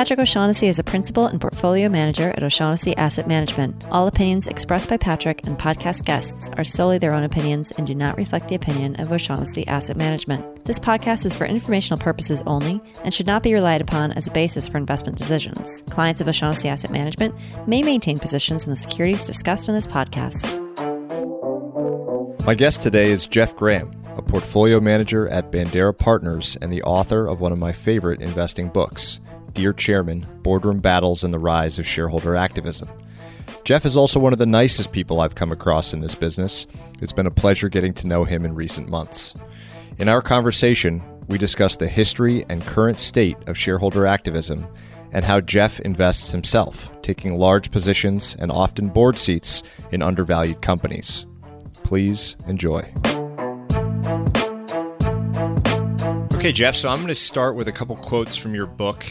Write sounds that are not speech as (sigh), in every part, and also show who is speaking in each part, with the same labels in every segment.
Speaker 1: Patrick O'Shaughnessy is a principal and portfolio manager at O'Shaughnessy Asset Management. All opinions expressed by Patrick and podcast guests are solely their own opinions and do not reflect the opinion of O'Shaughnessy Asset Management. This podcast is for informational purposes only and should not be relied upon as a basis for investment decisions. Clients of O'Shaughnessy Asset Management may maintain positions in the securities discussed in this podcast.
Speaker 2: My guest today is Jeff Gramm, a portfolio manager at Bandera Partners and the author of one of my favorite investing books. Dear Chairman Boardroom Battles and the Rise of Shareholder Activism. Jeff is also one of the nicest people I've come across in this business. It's been a pleasure getting to know him in recent months. In our conversation, we discuss the history and current state of shareholder activism and how Jeff invests himself, taking large positions and often board seats in undervalued companies. Please enjoy. Okay, Jeff, so I'm going to start with a couple quotes from your book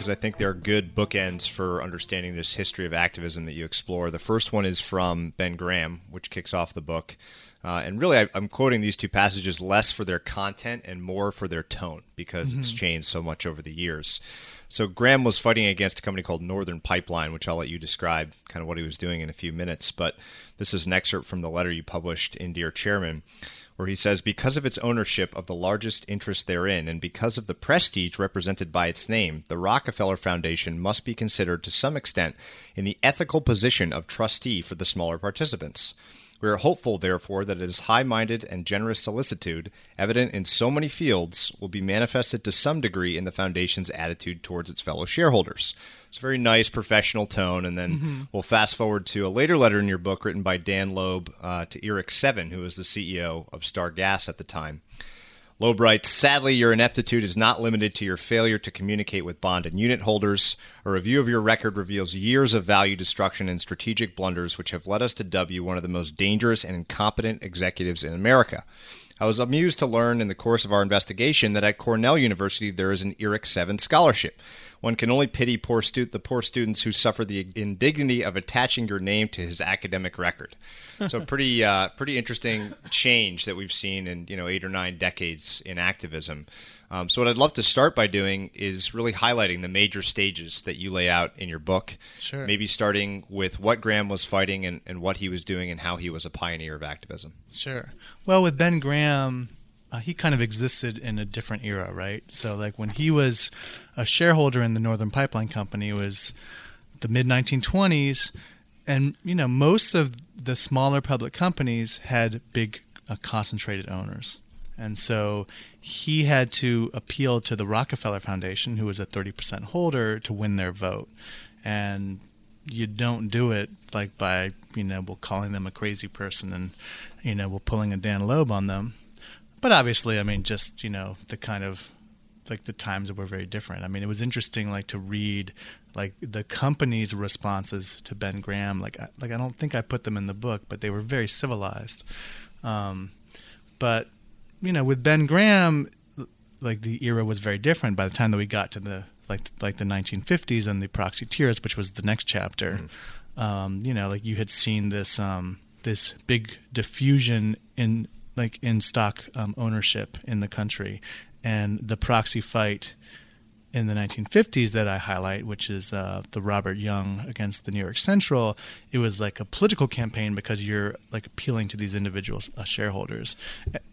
Speaker 2: because I think they're good bookends for understanding this history of activism that you explore. The first one is from Ben Graham, which kicks off the book. Uh, and really, I, am quoting these two passages less for their content and more for their tone because mm-hmm. it's changed so much over the years. So, Graham was fighting against a company called Northern Pipeline, which I'll let you describe kind of what he was doing in a few minutes. But this is an excerpt from the letter you published in Dear Chairman where he says because of its ownership of the largest interest therein and because of the prestige represented by its name, the Rockefeller Foundation must be considered to some extent in the ethical position of trustee for the smaller participants. We are hopeful, therefore, that its high minded and generous solicitude, evident in so many fields, will be manifested to some degree in the Foundation's attitude towards its fellow shareholders. It's a very nice professional tone. And then mm-hmm. we'll fast forward to a later letter in your book written by Dan Loeb uh, to Irik Sevin, who was the CEO of Star Gas at the time. Writes, Sadly, your ineptitude is not limited to your failure to communicate with bond and unit holders. A review of your record reveals years of value destruction and strategic blunders which have led us to dub you one of the most dangerous and incompetent executives in America. I was amused to learn in the course of our investigation that at Cornell University there is an Irik Sevin scholarship. One can only pity poor stu- the poor students who suffer the indignity of attaching your name to his academic record. So (laughs) pretty uh, pretty interesting change that we've seen in you know eight or nine decades in activism. Um, so what I'd love to start by doing is really highlighting the major stages that you lay out in your book.
Speaker 3: Sure.
Speaker 2: Maybe starting with what Graham was fighting and, and what he was doing and how he was a pioneer of activism.
Speaker 3: Sure. Well, with Ben Graham, uh, he kind of existed in a different era, right? So, like when he was a shareholder in the Northern Pipeline Company, was the mid 1920s, and you know most of the smaller public companies had big uh, concentrated owners, and so he had to appeal to the Rockefeller Foundation, who was a 30% holder, to win their vote, and you don't do it like by you know calling them a crazy person and you know pulling a Dan Loeb on them. But obviously, I mean, just you know, the kind of like the times were very different. I mean, it was interesting, like to read like the company's responses to Ben Graham. Like, like I don't think I put them in the book, but they were very civilized. Um, but you know, with Ben Graham, like the era was very different. By the time that we got to the like like the 1950s and the Proxyteers, which was the next chapter, mm. um, you know, like you had seen this um, this big diffusion in like in stock um, ownership in the country, and the proxy fight in the 1950s that I highlight, which is uh, the Robert Young against the New York Central, it was like a political campaign because you're like appealing to these individual uh, shareholders,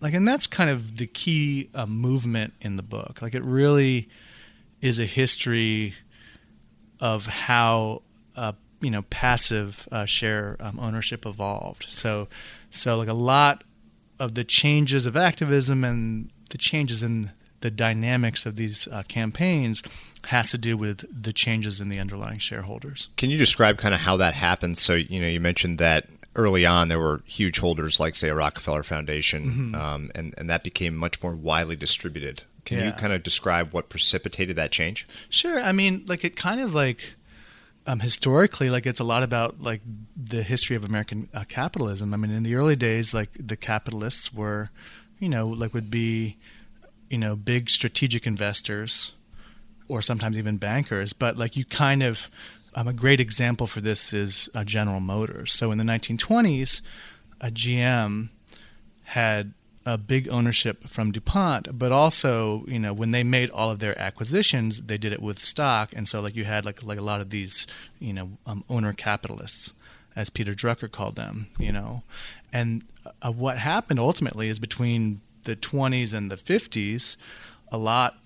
Speaker 3: like, and that's kind of the key uh, movement in the book. Like, it really is a history of how uh, you know passive uh, share um, ownership evolved. So, so like a lot of the changes of activism and the changes in the dynamics of these uh, campaigns has to do with the changes in the underlying shareholders.
Speaker 2: Can you describe kind of how that happens? So, you know, you mentioned that early on there were huge holders like, say, a Rockefeller Foundation, mm-hmm. um, and, and that became much more widely distributed. Can yeah. you kind of describe what precipitated that change?
Speaker 3: Sure. I mean, like it kind of like um, historically, like it's a lot about like the history of American uh, capitalism. I mean, in the early days, like the capitalists were you know, like would be, you know, big strategic investors or sometimes even bankers. But like you kind of, um, a great example for this is uh, General Motors. So in the 1920s, a GM had a big ownership from DuPont, but also, you know, when they made all of their acquisitions, they did it with stock, and so like you had like like a lot of these, you know, um, owner capitalists, as Peter Drucker called them, you know, and uh, what happened ultimately is between the 20s and the 50s, a lot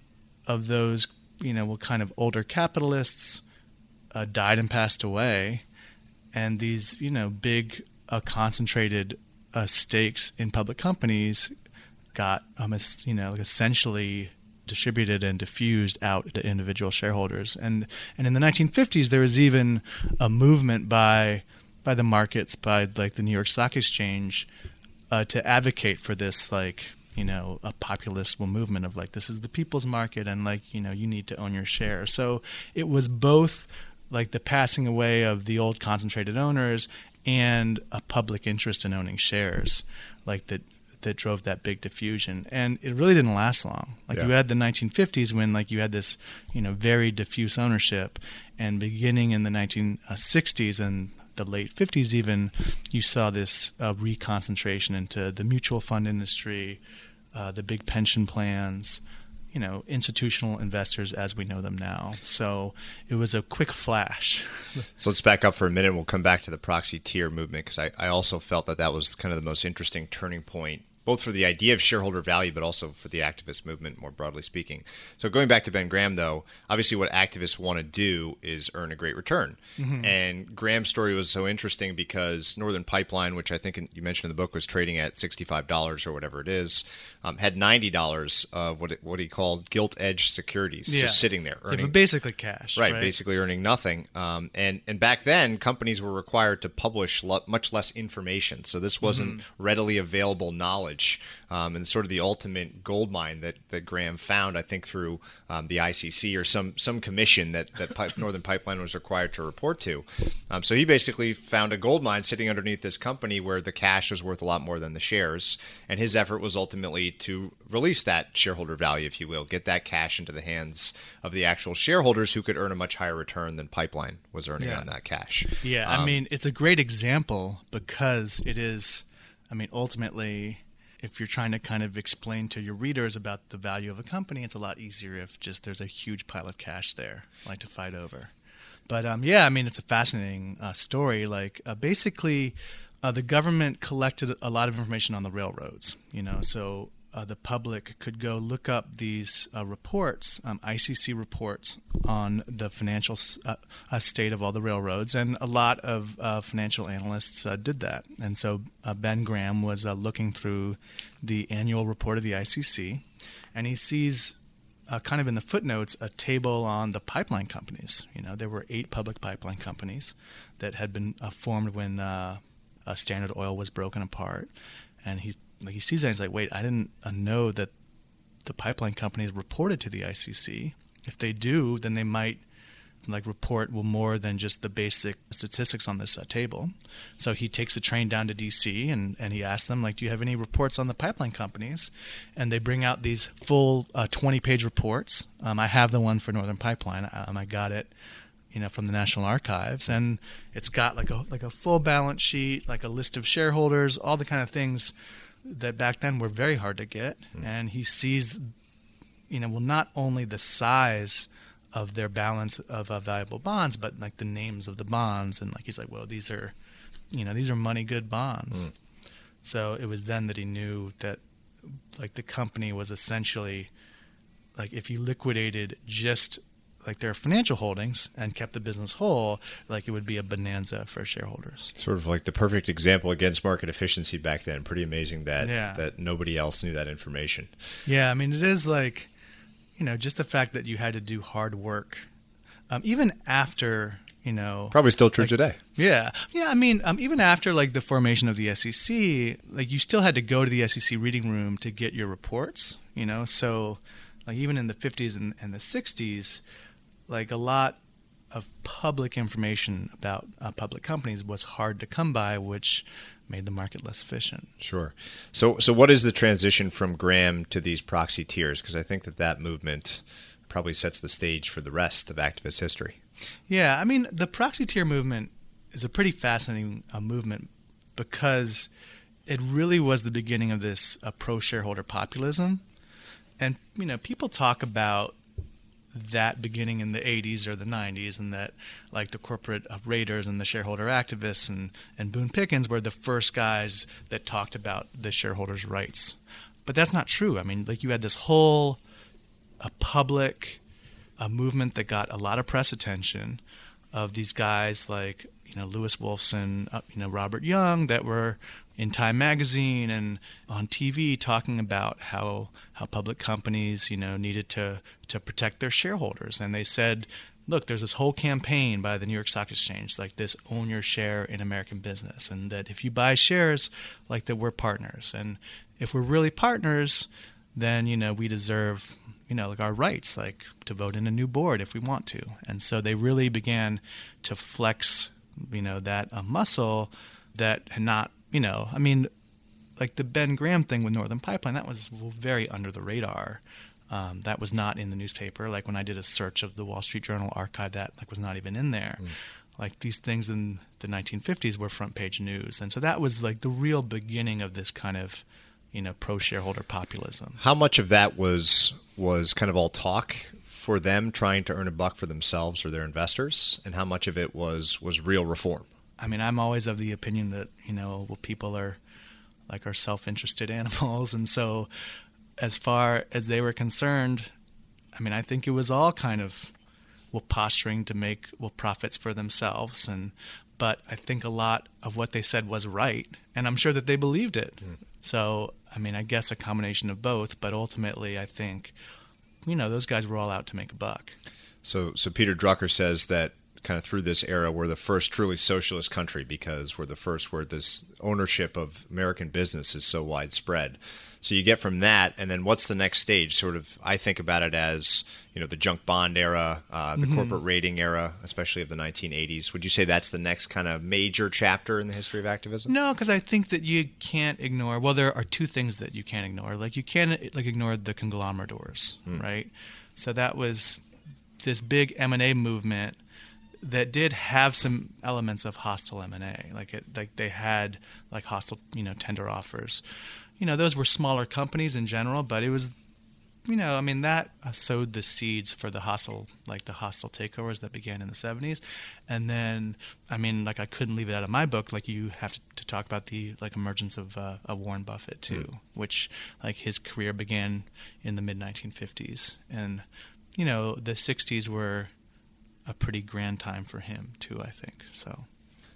Speaker 3: of those, you know, kind of older capitalists uh, died and passed away, and these, you know, big uh, concentrated uh, stakes in public companies got um, you know like essentially distributed and diffused out to individual shareholders. And and in the 1950s, there was even a movement by by the markets, by like the New York Stock Exchange, uh, to advocate for this like you know a populist movement of like this is the people's market and like you know you need to own your share. So it was both like the passing away of the old concentrated owners and a public interest in owning shares, like that that drove that big diffusion. And it really didn't last long. Like yeah. you had the 1950s when like you had this, you know, very diffuse ownership, and beginning in the 1960s and the late 50s even, you saw this uh, reconcentration into the mutual fund industry, uh, the big pension plans you know institutional investors as we know them now. So it was a quick flash. (laughs)
Speaker 2: so let's back up for a minute. We'll come back to the proxyteer movement because I, I also felt that that was kind of the most interesting turning point both for the idea of shareholder value, but also for the activist movement more broadly speaking. So going back to Ben Graham, though, obviously what activists want to do is earn a great return. Mm-hmm. And Graham's story was so interesting because Northern Pipeline, which I think you mentioned in the book was trading at sixty-five dollars or whatever it is, um, had ninety dollars of what it, what he called gilt edge securities yeah. just sitting there earning
Speaker 3: yeah, basically cash,
Speaker 2: right,
Speaker 3: right,
Speaker 2: Basically earning nothing. Um, and and back then, companies were required to publish lo- much less information, so this wasn't mm-hmm. readily available knowledge knowledge um, and sort of the ultimate gold mine that, that Graham found, I think, through um, the ICC or some some commission that, that Pipe, (laughs) Northern Pipeline was required to report to. Um, so he basically found a gold mine sitting underneath this company where the cash was worth a lot more than the shares. And his effort was ultimately to release that shareholder value, if you will, get that cash into the hands of the actual shareholders who could earn a much higher return than Pipeline was earning yeah. on that cash.
Speaker 3: Yeah, I um, mean, it's a great example because it is, I mean, ultimately if you're trying to kind of explain to your readers about the value of a company, it's a lot easier if just there's a huge pile of cash there, like to fight over. But um, yeah, I mean, it's a fascinating uh, story. Like uh, basically, uh, the government collected a lot of information on the railroads. You know, so uh, the public could go look up these uh, reports, um, ICC reports on the financial uh, uh, state of all the railroads, and a lot of uh, financial analysts uh, did that. And so Ben Graham was looking through the annual report of the ICC, and he sees. kind of in the footnotes, a table on the pipeline companies. You know, there were eight public pipeline companies that had been formed when Standard Oil was broken apart, and he like he sees that he's like, wait, I didn't uh, know that the pipeline companies reported to the ICC. If they do, then they might like report well more than just the basic statistics on this uh, table. So he takes a train down to DC and, and he asks them like, do you have any reports on the pipeline companies? And they bring out these full uh, 20 page reports. Um, I have the one for Northern Pipeline. Um, I got it, you know, from the National Archives, and it's got like a like a full balance sheet, like a list of shareholders, all the kind of things that back then were very hard to get, mm. and he sees, you know, well, not only the size of their balance of uh, valuable bonds, but like the names of the bonds, and like he's like, well, these are, you know, these are money good bonds. Mm. So it was then that he knew that, like, the company was essentially, like, if you liquidated just like their financial holdings and kept the business whole, like it would be a bonanza for shareholders.
Speaker 2: Sort of like the perfect example against market efficiency back then. Pretty amazing that yeah. that nobody else knew that information.
Speaker 3: Yeah, I mean it is like, you know, just the fact that you had to do hard work, um, even after you know
Speaker 2: probably still true
Speaker 3: like,
Speaker 2: today
Speaker 3: yeah yeah i mean um, even after like the formation of the sec like you still had to go to the sec reading room to get your reports you know so like even in the 50s and, and the 60s like a lot of public information about uh, public companies was hard to come by, which made the market less efficient.
Speaker 2: Sure. So, so what is the transition from Graham to these proxyteers? Because I think that that movement probably sets the stage for the rest of activist history.
Speaker 3: Yeah, I mean, the proxyteer movement is a pretty fascinating uh, movement because it really was the beginning of this uh, pro shareholder populism. And, you know, people talk about that beginning in the 80s or the 90s, and that like the corporate raiders and the shareholder activists and, and Boone Pickens were the first guys that talked about the shareholders' rights. But that's not true. I mean, like you had this whole a public a movement that got a lot of press attention of these guys like you know Louis Wolfson, uh, you know Robert Young that were in Time magazine and on TV talking about how how public companies you know needed to to protect their shareholders. And they said look there's this whole campaign by the New York Stock Exchange like this own your share in American business and that if you buy shares like that we're partners. And if we're really partners then you know we deserve you know like our rights like to vote in a new board if we want to. And so they really began to flex you know that a muscle that had not you know I mean like the Ben Graham thing with Northern Pipeline that was very under the radar. Um, that was not in the newspaper. Like when I did a search of the Wall Street Journal archive, that like was not even in there. Mm. Like these things in the 1950s were front page news, and so that was like the real beginning of this kind of, you know, pro shareholder populism.
Speaker 2: How much of that was was kind of all talk for them trying to earn a buck for themselves or their investors, and how much of it was was real reform?
Speaker 3: I mean, I'm always of the opinion that you know well, people are like are self-interested (laughs) animals, and so as far as they were concerned, I mean, I think it was all kind of well posturing to make well profits for themselves, and but I think a lot of what they said was right, and I'm sure that they believed it. Mm. So I mean, I guess a combination of both, but ultimately, I think you know, those guys were all out to make a buck.
Speaker 2: So, so Peter Drucker says that kind of through this era, we're the first truly socialist country because we're the first where this ownership of American business is so widespread. So you get from that, and then what's the next stage? Sort of, I think about it as you know the junk bond era, uh, the mm-hmm. corporate rating era, especially of the 1980s. Would you say that's the next kind of major chapter in the history of activism?
Speaker 3: No, because I think that you can't ignore. Well, there are two things that you can't ignore. Like you can't like ignore the conglomerators, mm. right? So that was this big M and A movement that did have some elements of hostile M and A. Like it, like they had like hostile, you know, tender offers you know, those were smaller companies in general, but it was, you know, I mean, that sowed the seeds for the hostile, like the hostile takeovers that began in the 70s. And then, I mean, like I couldn't leave it out of my book. Like you have to, to talk about the like emergence of, uh, of Warren Buffett too, mm. which like his career began in the mid 1950s. And, you know, the 60s were a pretty grand time for him too, I think. So.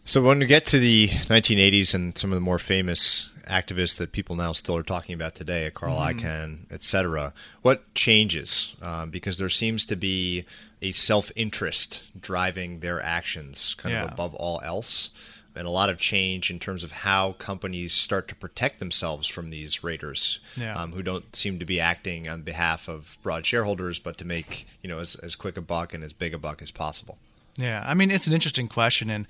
Speaker 2: So when we get to the 1980s and some of the more famous activists that people now still are talking about today, Carl mm-hmm. Icahn, et cetera, what changes? Uh, because there seems to be a self-interest driving their actions kind yeah. of above all else. And a lot of change in terms of how companies start to protect themselves from these raiders yeah. um, who don't seem to be acting on behalf of broad shareholders, but to make you know as, as quick a buck and as big a buck as possible.
Speaker 3: Yeah, I mean it's an interesting question, and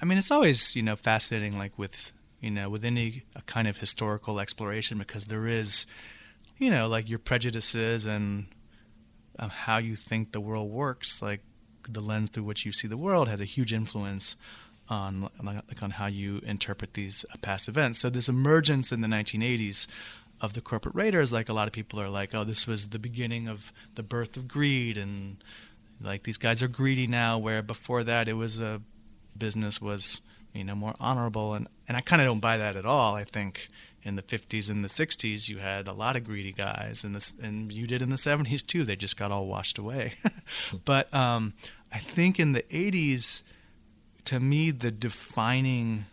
Speaker 3: I mean, it's always you know fascinating, like with you know with any kind of historical exploration, because there is, you know, like your prejudices and um, how you think the world works, like the lens through which you see the world, has a huge influence on like on how you interpret these past events. So this emergence in the 1980s of the corporate raiders, like a lot of people are like, oh, this was the beginning of the birth of greed, and like these guys are greedy now, where before that it was a business was you know more honorable and and I kind of don't buy that at all. I think in the 50s and the 60s you had a lot of greedy guys and this and you did in the 70s too. They just got all washed away. (laughs) but um, I think in the 80s to me the defining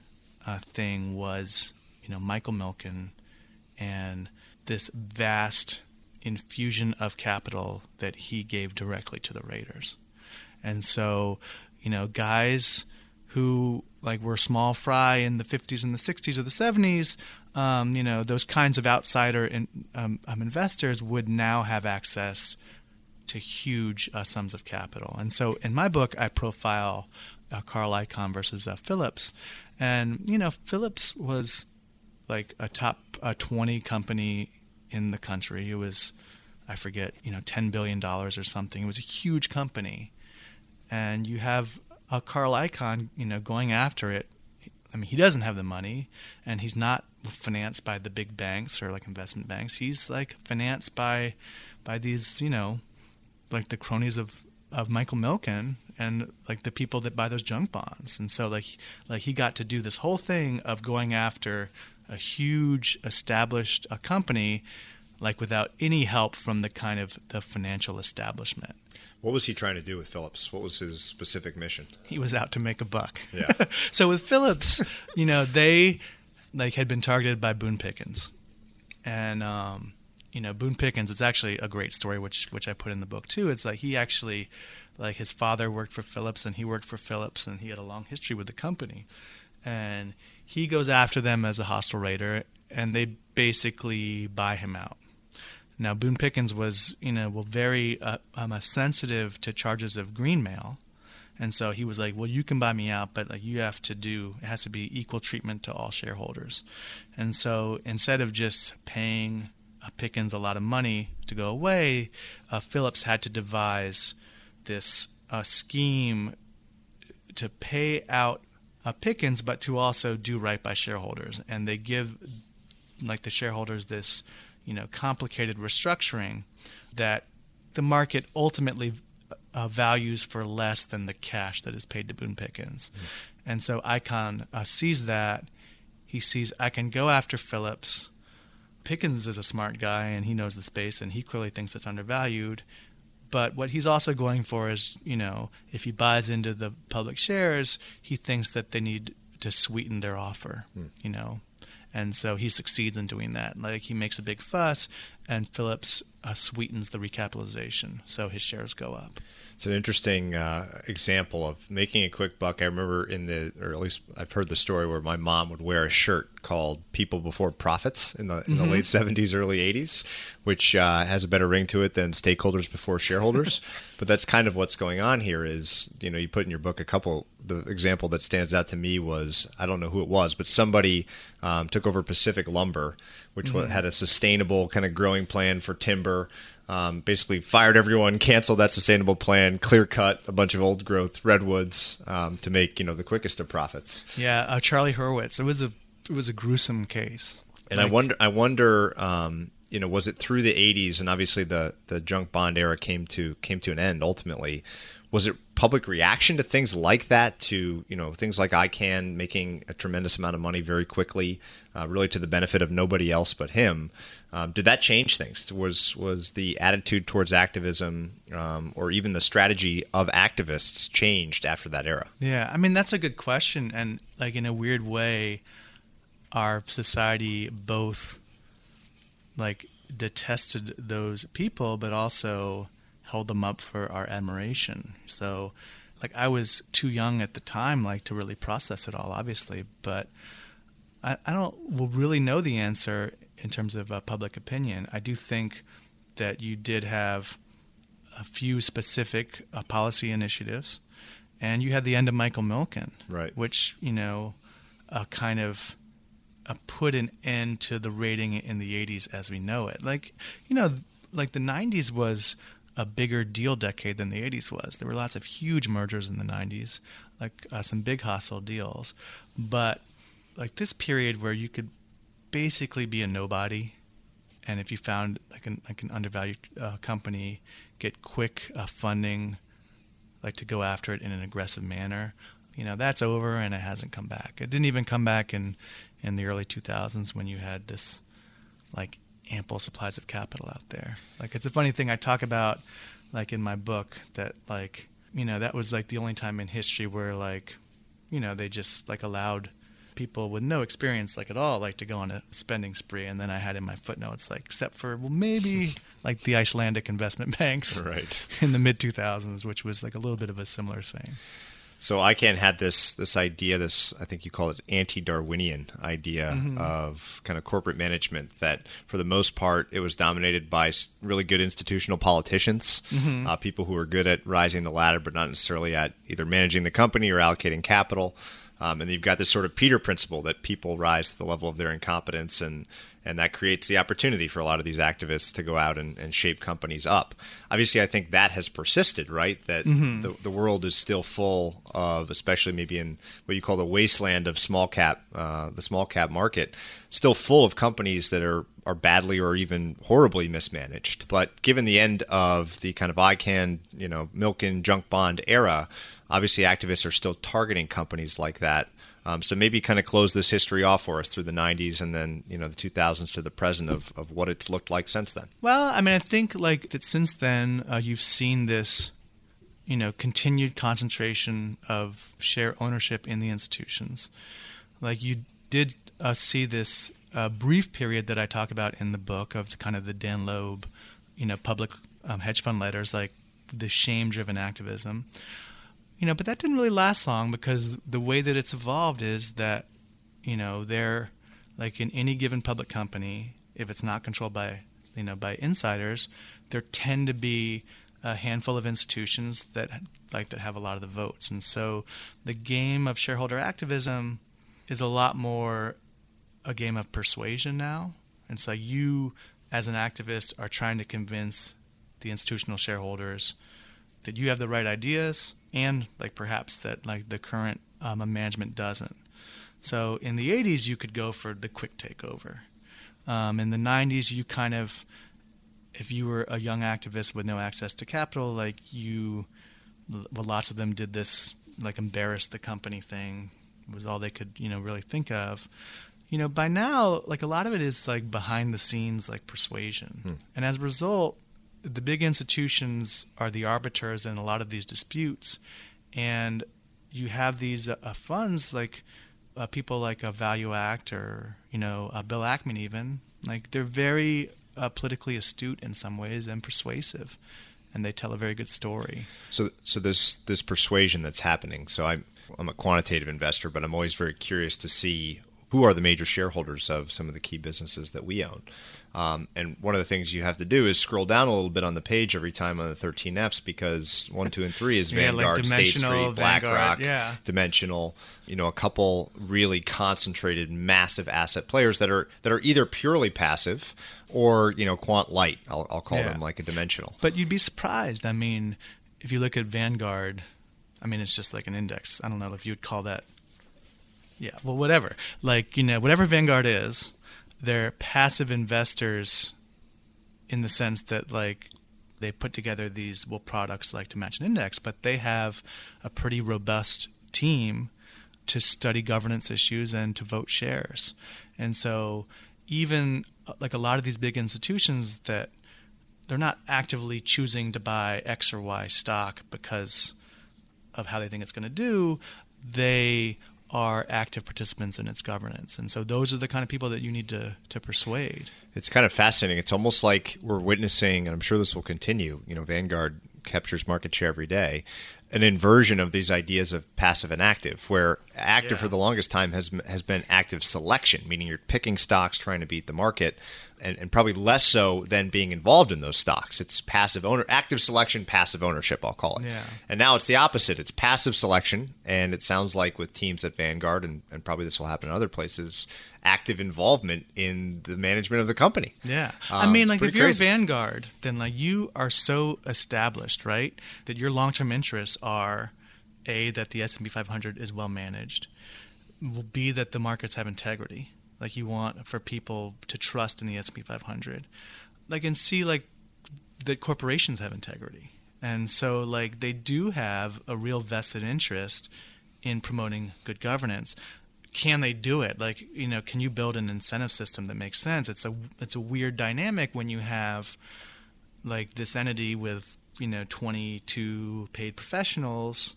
Speaker 3: uh, thing was you know Michael Milken and this vast infusion of capital that he gave directly to the Raiders. And so, you know, guys who like were small fry in the 50s and the 60s or the 70s, um, you know, those kinds of outsider in, um, um, investors would now have access to huge uh, sums of capital. And so in my book, I profile uh, Carl Icahn versus uh, Phillips. And, you know, Phillips was like a top uh, 20 company in the country. It was, I forget, you know, $10 billion or something. It was a huge company. And you have a Carl Icahn, you know, going after it. I mean, he doesn't have the money, and he's not financed by the big banks or like investment banks. He's like financed by by these, you know, like the cronies of of Michael Milken and like the people that buy those junk bonds. And so like like he got to do this whole thing of going after a huge established a company like without any help from the kind of the financial establishment.
Speaker 2: What was he trying to do with Phillips? What was his specific mission?
Speaker 3: He was out to make a buck.
Speaker 2: Yeah. (laughs)
Speaker 3: so with Phillips, you know, they like had been targeted by Boone Pickens. And um, you know, Boone Pickens, it's actually a great story, which which I put in the book too. It's like he actually, like his father worked for Phillips and he worked for Phillips and he had a long history with the company, and he goes after them as a hostile raider, and they basically buy him out. Now Boone Pickens was, you know, well very uh, um, sensitive to charges of greenmail, and so he was like, "Well, you can buy me out, but like you have to do it has to be equal treatment to all shareholders." And so instead of just paying Pickens a lot of money to go away, uh, Phillips had to devise this uh, scheme to pay out uh, Pickens, but to also do right by shareholders. And they give like the shareholders this, you know, complicated restructuring that the market ultimately uh, values for less than the cash that is paid to Boone Pickens. Mm-hmm. And so Icahn uh, sees that. He sees I can go after Phillips Pickens is a smart guy and he knows the space and he clearly thinks it's undervalued. But what he's also going for is, you know, if he buys into the public shares, he thinks that they need to sweeten their offer, hmm. you know. And so he succeeds in doing that. Like he makes a big fuss, and Phillips uh, sweetens the recapitalization, so his shares go up.
Speaker 2: It's an interesting uh, example of making a quick buck. I remember in the, or at least I've heard the story where my mom would wear a shirt called "People Before Profits" in the in mm-hmm. the late '70s, early '80s, which uh, has a better ring to it than "Stakeholders Before Shareholders." (laughs) but that's kind of what's going on here. Is you know you put in your book a couple. The example that stands out to me was I don't know who it was, but somebody um, took over Pacific Lumber, which mm-hmm. had a sustainable kind of growing plan for timber um, basically fired everyone, canceled that sustainable plan, clear cut a bunch of old growth redwoods um, to make you know the quickest of profits.
Speaker 3: Yeah, uh, Charlie Hurwitz. It was a it was a gruesome case.
Speaker 2: And like, I wonder, I wonder, um, you know, was it through the '80s and obviously the the junk bond era came to came to an end ultimately? Was it public reaction to things like that? To you know things like Icahn making a tremendous amount of money very quickly, uh, really to the benefit of nobody else but him. Um, did that change things? Was was the attitude towards activism, um, or even the strategy of activists, changed after that era?
Speaker 3: Yeah, I mean that's a good question, and like in a weird way, our society both like detested those people, but also held them up for our admiration. So, like I was too young at the time, like to really process it all, obviously, but. I, I don't really know the answer in terms of uh, public opinion. I do think that you did have a few specific uh, policy initiatives, and you had the end of Michael Milken,
Speaker 2: right.
Speaker 3: which you know uh, kind of uh, put an end to the rating in the '80s as we know it. Like you know, like the '90s was a bigger deal decade than the '80s was. There were lots of huge mergers in the '90s, like uh, some big hostile deals, but like this period where you could basically be a nobody, and if you found like an like an undervalued uh, company, get quick uh, funding, like to go after it in an aggressive manner. You know that's over and it hasn't come back. It didn't even come back in in the early 2000s when you had this like ample supplies of capital out there. Like it's a funny thing I talk about like in my book that like you know that was like the only time in history where like you know they just like allowed people with no experience like at all like to go on a spending spree. And then i had in my footnotes like except for well maybe (laughs) like the icelandic investment banks
Speaker 2: right. (laughs)
Speaker 3: in the mid 2000s which was like a little bit of a similar thing
Speaker 2: So Icahn had this this idea, this I think you call it anti-Darwinian idea mm-hmm. of kind of corporate management that, for the most part, it was dominated by really good institutional politicians, mm-hmm. uh, people who were good at rising the ladder, but not necessarily at either managing the company or allocating capital. Um, and you've got this sort of Peter principle that people rise to the level of their incompetence and and that creates the opportunity for a lot of these activists to go out and, and shape companies up. Obviously, I think that has persisted, right? That mm-hmm. the, the world is still full of, especially maybe in what you call the wasteland of small cap, uh, the small cap market, still full of companies that are are badly or even horribly mismanaged. But given the end of the kind of Icahn, you know, Milken junk bond era, obviously activists are still targeting companies like that um, so maybe kind of close this history off for us through the 90s and then you know the 2000s to the present of, of what it's looked like since then.
Speaker 3: Well, I mean, I think like that since then uh, you've seen this, you know, continued concentration of share ownership in the institutions. Like you did uh, see this uh, brief period that I talk about in the book of kind of the Dan Loeb, you know, public um, hedge fund letters, like the shame-driven activism you know, but that didn't really last long because the way that it's evolved is that, you know, they're like in any given public company, if it's not controlled by, you know, by insiders, there tend to be a handful of institutions that like that have a lot of the votes. And so the game of shareholder activism is a lot more a game of persuasion now. And so you as an activist are trying to convince the institutional shareholders that you have the right ideas and like perhaps that like the current um, management doesn't. So in the 80s, you could go for the quick takeover. Um, in the 90s, you kind of, if you were a young activist with no access to capital, like you, well, lots of them did this like embarrass the company thing was all they could you know really think of. You know, by now, like a lot of it is like behind the scenes, like persuasion, hmm. and as a result, the big institutions are the arbiters in a lot of these disputes, and you have these uh, funds like uh, people like a ValueAct or you know uh, Bill Ackman even like they're very uh, politically astute in some ways and persuasive, and they tell a very good story.
Speaker 2: So so this this persuasion that's happening. So I'm I'm a quantitative investor, but I'm always very curious to see who are the major shareholders of some of the key businesses that we own. Um, and one of the things you have to do is scroll down a little bit on the page every time on the 13Fs because one, two, and three is yeah, Vanguard, like State Street, BlackRock,
Speaker 3: yeah.
Speaker 2: Dimensional. You know, a couple really concentrated, massive asset players that are that are either purely passive or you know quant light. I'll, I'll call yeah. them like a dimensional.
Speaker 3: But you'd be surprised. I mean, if you look at Vanguard, I mean, it's just like an index. I don't know if you'd call that. Yeah, well, whatever. Like you know, whatever Vanguard is they're passive investors in the sense that like they put together these well products like to match an index, but they have a pretty robust team to study governance issues and to vote shares. And so even uh, like a lot of these big institutions that they're not actively choosing to buy X or Y stock because of how they think it's going to do, they are active participants in its governance. And so those are the kind of people that you need to, to persuade.
Speaker 2: It's kind of fascinating. It's almost like we're witnessing, and I'm sure this will continue, you know, Vanguard captures market share every day, an inversion of these ideas of passive and active, where active yeah. for the longest time has has been active selection, meaning you're picking stocks trying to beat the market, and, and, probably less so than being involved in those stocks. It's passive owner, active selection, passive ownership. I'll call it.
Speaker 3: Yeah.
Speaker 2: And now it's the opposite. It's passive selection, and it sounds like with teams at Vanguard, and, and probably this will happen in other places, active involvement in the management of the company.
Speaker 3: Yeah. Um, I mean, like if you're crazy. a Vanguard, then like you are so established, right, that your long-term interests are a that the S&P 500 is well managed, b that the markets have integrity like you want for people to trust in the S&P 500 like and see like that corporations have integrity. And so like they do have a real vested interest in promoting good governance. Can they do it? Like you know can you build an incentive system that makes sense? It's a it's a weird dynamic when you have like this entity with you know 22 paid professionals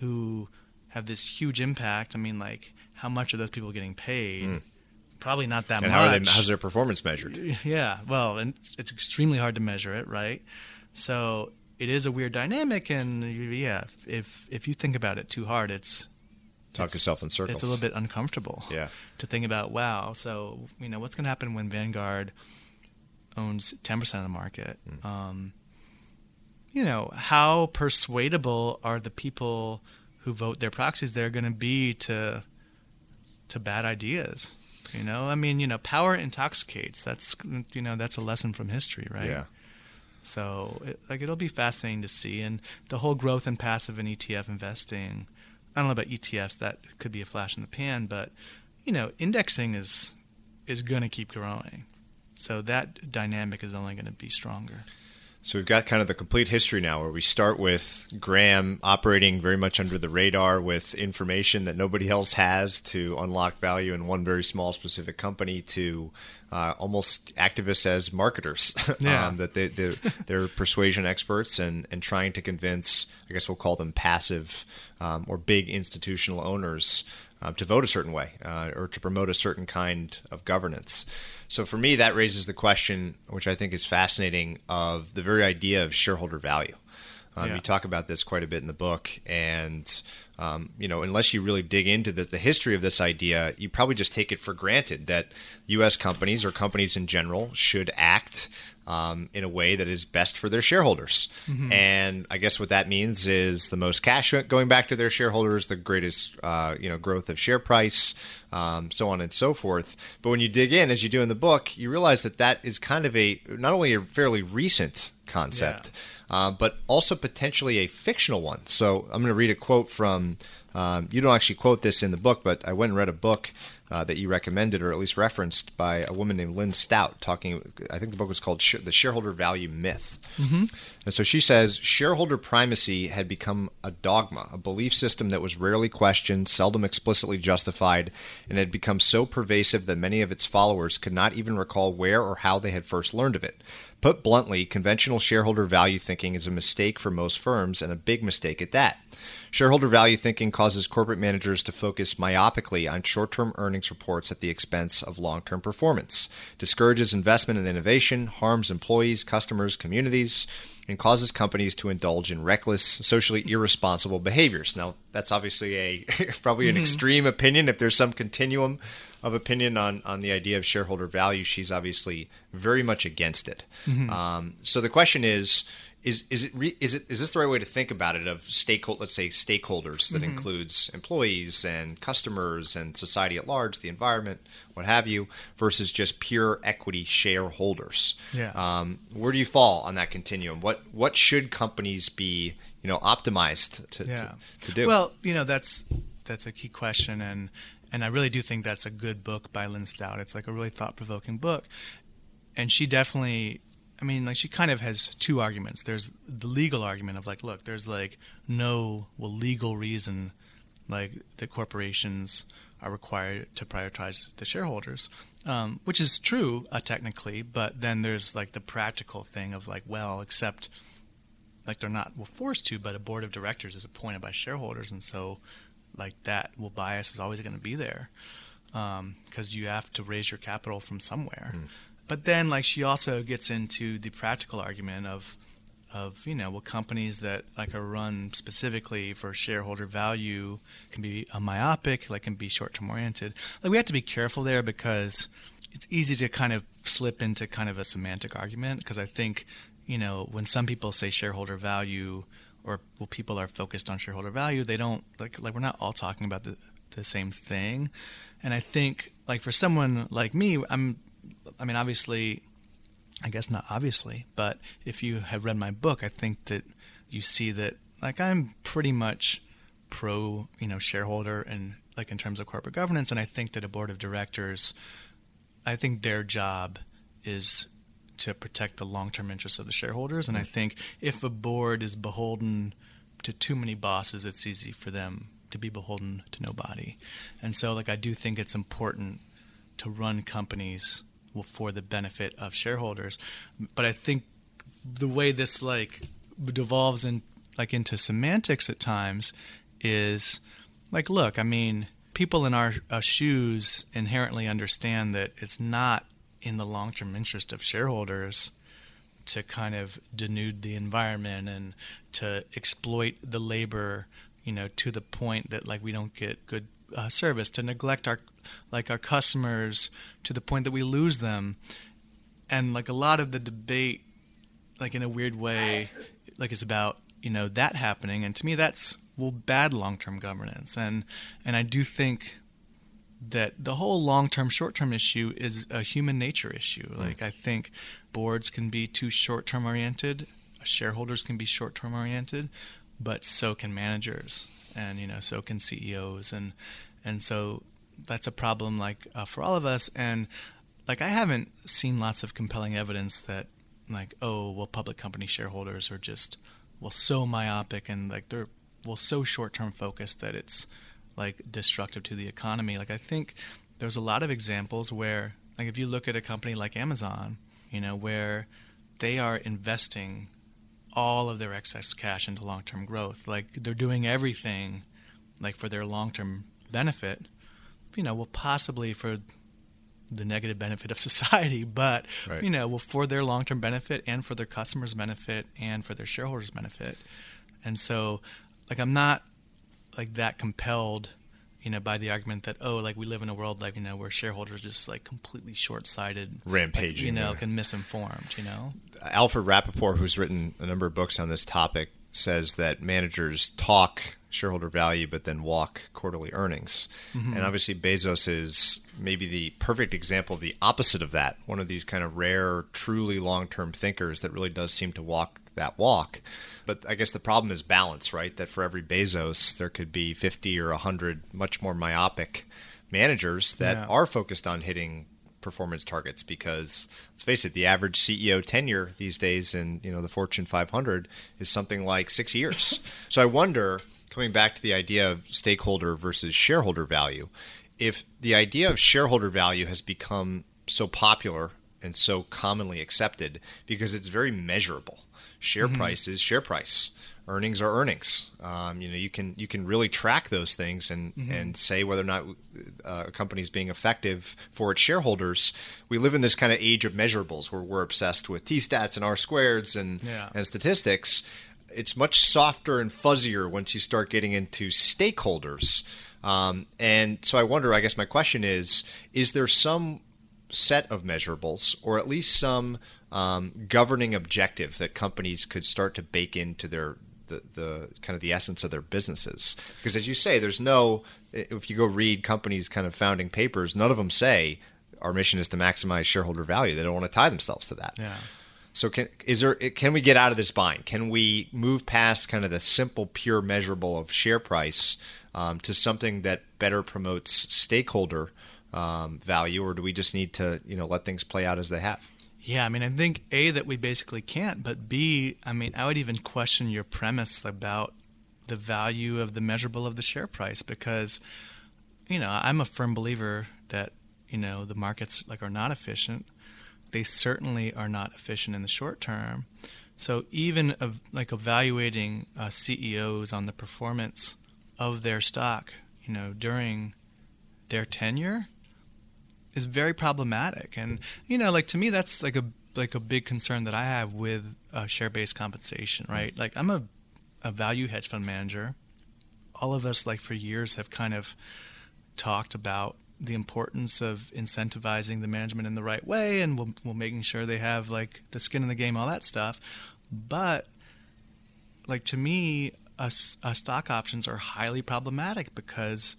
Speaker 3: who have this huge impact. I mean like how much are those people getting paid? Mm probably not that
Speaker 2: and
Speaker 3: much.
Speaker 2: How are they, how's their performance measured? (laughs)
Speaker 3: Yeah, well, and it's, it's extremely hard to measure it, right? So it is a weird dynamic, and yeah, if if you think about it too hard, it's
Speaker 2: talk
Speaker 3: it's,
Speaker 2: yourself in circles.
Speaker 3: It's a little bit uncomfortable.
Speaker 2: Yeah.
Speaker 3: To think about, wow, so you know what's going to happen when Vanguard owns ten percent of the market. Mm. Um, you know, how persuadable are the people who vote their proxies They're going to be to to bad ideas? You know, I mean, you know, power intoxicates. That's you know, that's a lesson from history, right?
Speaker 2: Yeah.
Speaker 3: So, it, like, it'll be fascinating to see, and the whole growth in passive and ETF investing. I don't know about ETFs; that could be a flash in the pan, but you know, indexing is is going to keep growing. So that dynamic is only going to be stronger.
Speaker 2: So we've got kind of the complete history now where we start with Graham operating very much under the radar with information that nobody else has to unlock value in one very small specific company to uh, almost activists as marketers. (laughs)
Speaker 3: Yeah.
Speaker 2: um, that they, they're, (laughs) they're, persuasion experts and, and trying to convince, I guess we'll call them passive um, or big institutional owners uh, to vote a certain way uh, or to promote a certain kind of governance. So for me, that raises the question, which I think is fascinating, of the very idea of shareholder value. Um, yeah. You talk about this quite a bit in the book, and um, you know, unless you really dig into the, the, history of this idea, you probably just take it for granted that U.S. companies or companies in general should act um, in a way that is best for their shareholders. Mm-hmm. And I guess what that means is the most cash going back to their shareholders, the greatest uh, you know growth of share price, um, so on and so forth. But when you dig in, as you do in the book, you realize that that is kind of a not only a fairly recent concept, yeah. uh, but also potentially a fictional one. So I'm going to read a quote from. Um, you don't actually quote this in the book, but I went and read a book uh, that you recommended, or at least referenced, by a woman named Lynn Stout. Talking, I think the book was called "The Shareholder Value Myth." Mm-hmm. And so she says shareholder primacy had become a dogma, a belief system that was rarely questioned, seldom explicitly justified, and had become so pervasive that many of its followers could not even recall where or how they had first learned of it. Put bluntly, conventional shareholder value thinking is a mistake for most firms, and a big mistake at that. Shareholder value thinking causes corporate managers to focus myopically on short term earnings reports at the expense of long term performance, discourages investment and innovation, harms employees, customers, communities, and causes companies to indulge in reckless, socially irresponsible behaviors. Now, that's obviously a (laughs) probably an mm-hmm. extreme opinion. If there's some continuum of opinion on, on the idea of shareholder value, she's obviously very much against it. Mm-hmm. Um, so the question is is is it re, is it is this the right way to think about it of stakeholder let's say stakeholders that mm-hmm. includes employees and customers and society at large the environment what have you versus just pure equity shareholders
Speaker 3: yeah
Speaker 2: um, where do you fall on that continuum what what should companies be you know optimized to, yeah. to, to do
Speaker 3: well you know that's that's a key question and and I really do think that's a good book by Lynn Stout. It's like a really thought provoking book. And she definitely I mean, like she kind of has two arguments. There's the legal argument of like, look, there's like no well legal reason like that corporations are required to prioritize the shareholders, um, which is true uh, technically. But then there's like the practical thing of like, well, except like they're not well forced to, but a board of directors is appointed by shareholders, and so like that well bias is always going to be there because um, you have to raise your capital from somewhere. Mm. But then, like, she also gets into the practical argument of, of you know, well, companies that like are run specifically for shareholder value can be a myopic, like can be short-term oriented. Like, we have to be careful there because it's easy to kind of slip into kind of a semantic argument because I think, you know, when some people say shareholder value or well, people are focused on shareholder value, they don't like like we're not all talking about the the same thing. And I think like for someone like me, I'm I mean, obviously, I guess not obviously, but if you have read my book, I think that you see that like I'm pretty much pro, you know, shareholder and like in terms of corporate governance, and I think that a board of directors, I think their job is to protect the long-term interests of the shareholders, and I mm-hmm. think if a board is beholden to too many bosses, it's easy for them to be beholden to nobody. And so, like, I do think it's important to run companies for the benefit of shareholders. But I think the way this like devolves in like into semantics at times is like, look, I mean, people in our, our shoes inherently understand that it's not in the long term interest of shareholders to kind of denude the environment and to exploit the labor, you know, to the point that like we don't get good uh, service, to neglect our like our customers to the point that we lose them, and like a lot of the debate, like in a weird way, like it's about you know that happening, and to me that's well bad long term governance, and and I do think that the whole long term short term issue is a human nature issue. Hmm. Like I think boards can be too short term oriented, shareholders can be short term oriented, but so can managers, and you know so can CEOs, and and so that's a problem like uh, for all of us. And like I haven't seen lots of compelling evidence that like oh well public company shareholders are just well so myopic and like they're well so short term focused that it's like destructive to the economy. Like I think there's a lot of examples where like if you look at a company like Amazon, you know, where they are investing all of their excess cash into long-term growth. Like they're doing everything like for their long-term benefit, you know, well possibly for the negative benefit of (laughs) society, but right. you know, well for their long-term benefit and for their customers' benefit and for their shareholders' benefit. And so like I'm not like that compelled you know, by the argument that oh, like we live in a world like you know where shareholders are just like completely short-sighted,
Speaker 2: rampaging,
Speaker 3: you know, yeah. and misinformed. You know,
Speaker 2: Alfred Rappaport, who's written a number of books on this topic, says that managers talk shareholder value but then walk quarterly earnings. Mm-hmm. And obviously, Bezos is maybe the perfect example of the opposite of that. One of these kind of rare, truly long-term thinkers that really does seem to walk that walk. But I guess the problem is balance, right? That for every Bezos, there could be 50 or 100 much more myopic managers that yeah. are focused on hitting performance targets because let's face it the average CEO tenure these days in you know the Fortune 500 is something like 6 years. (laughs) so I wonder coming back to the idea of stakeholder versus shareholder value if the idea of shareholder value has become so popular and so commonly accepted because it's very measurable Share mm-hmm. price is share price. Earnings are earnings. Um, you know, you can you can really track those things and mm-hmm. and say whether or not uh, a company is being effective for its shareholders. We live in this kind of age of measurables where we're obsessed with t stats and r squareds and yeah. and statistics. It's much softer and fuzzier once you start getting into stakeholders. Um, and so I wonder. I guess my question is: Is there some set of measurables, or at least some um, governing objective that companies could start to bake into their the, the kind of the essence of their businesses. Because as you say, there's no if you go read companies' kind of founding papers, none of them say our mission is to maximize shareholder value. They don't want to tie themselves to that.
Speaker 3: Yeah.
Speaker 2: So can is there can we get out of this bind? Can we move past kind of the simple, pure measurable of share price um, to something that better promotes stakeholder um, value, or do we just need to you know let things play out as they have?
Speaker 3: Yeah, I mean, I think A, that we basically can't, but B, I mean, I would even question your premise about the value of the measurable of the share price because, you know, I'm a firm believer that, you know, the markets like are not efficient. They certainly are not efficient in the short term. So even of, like evaluating uh, CEOs on the performance of their stock, you know, during their tenure is very problematic. And you know, like to me, that's like a like a big concern that I have with uh, share based compensation. Right? Like I'm a a value hedge fund manager. All of us, like for years, have kind of talked about the importance of incentivizing the management in the right way and we'll, we'll making sure they have like the skin in the game all that stuff but like to me a, a stock options are highly problematic because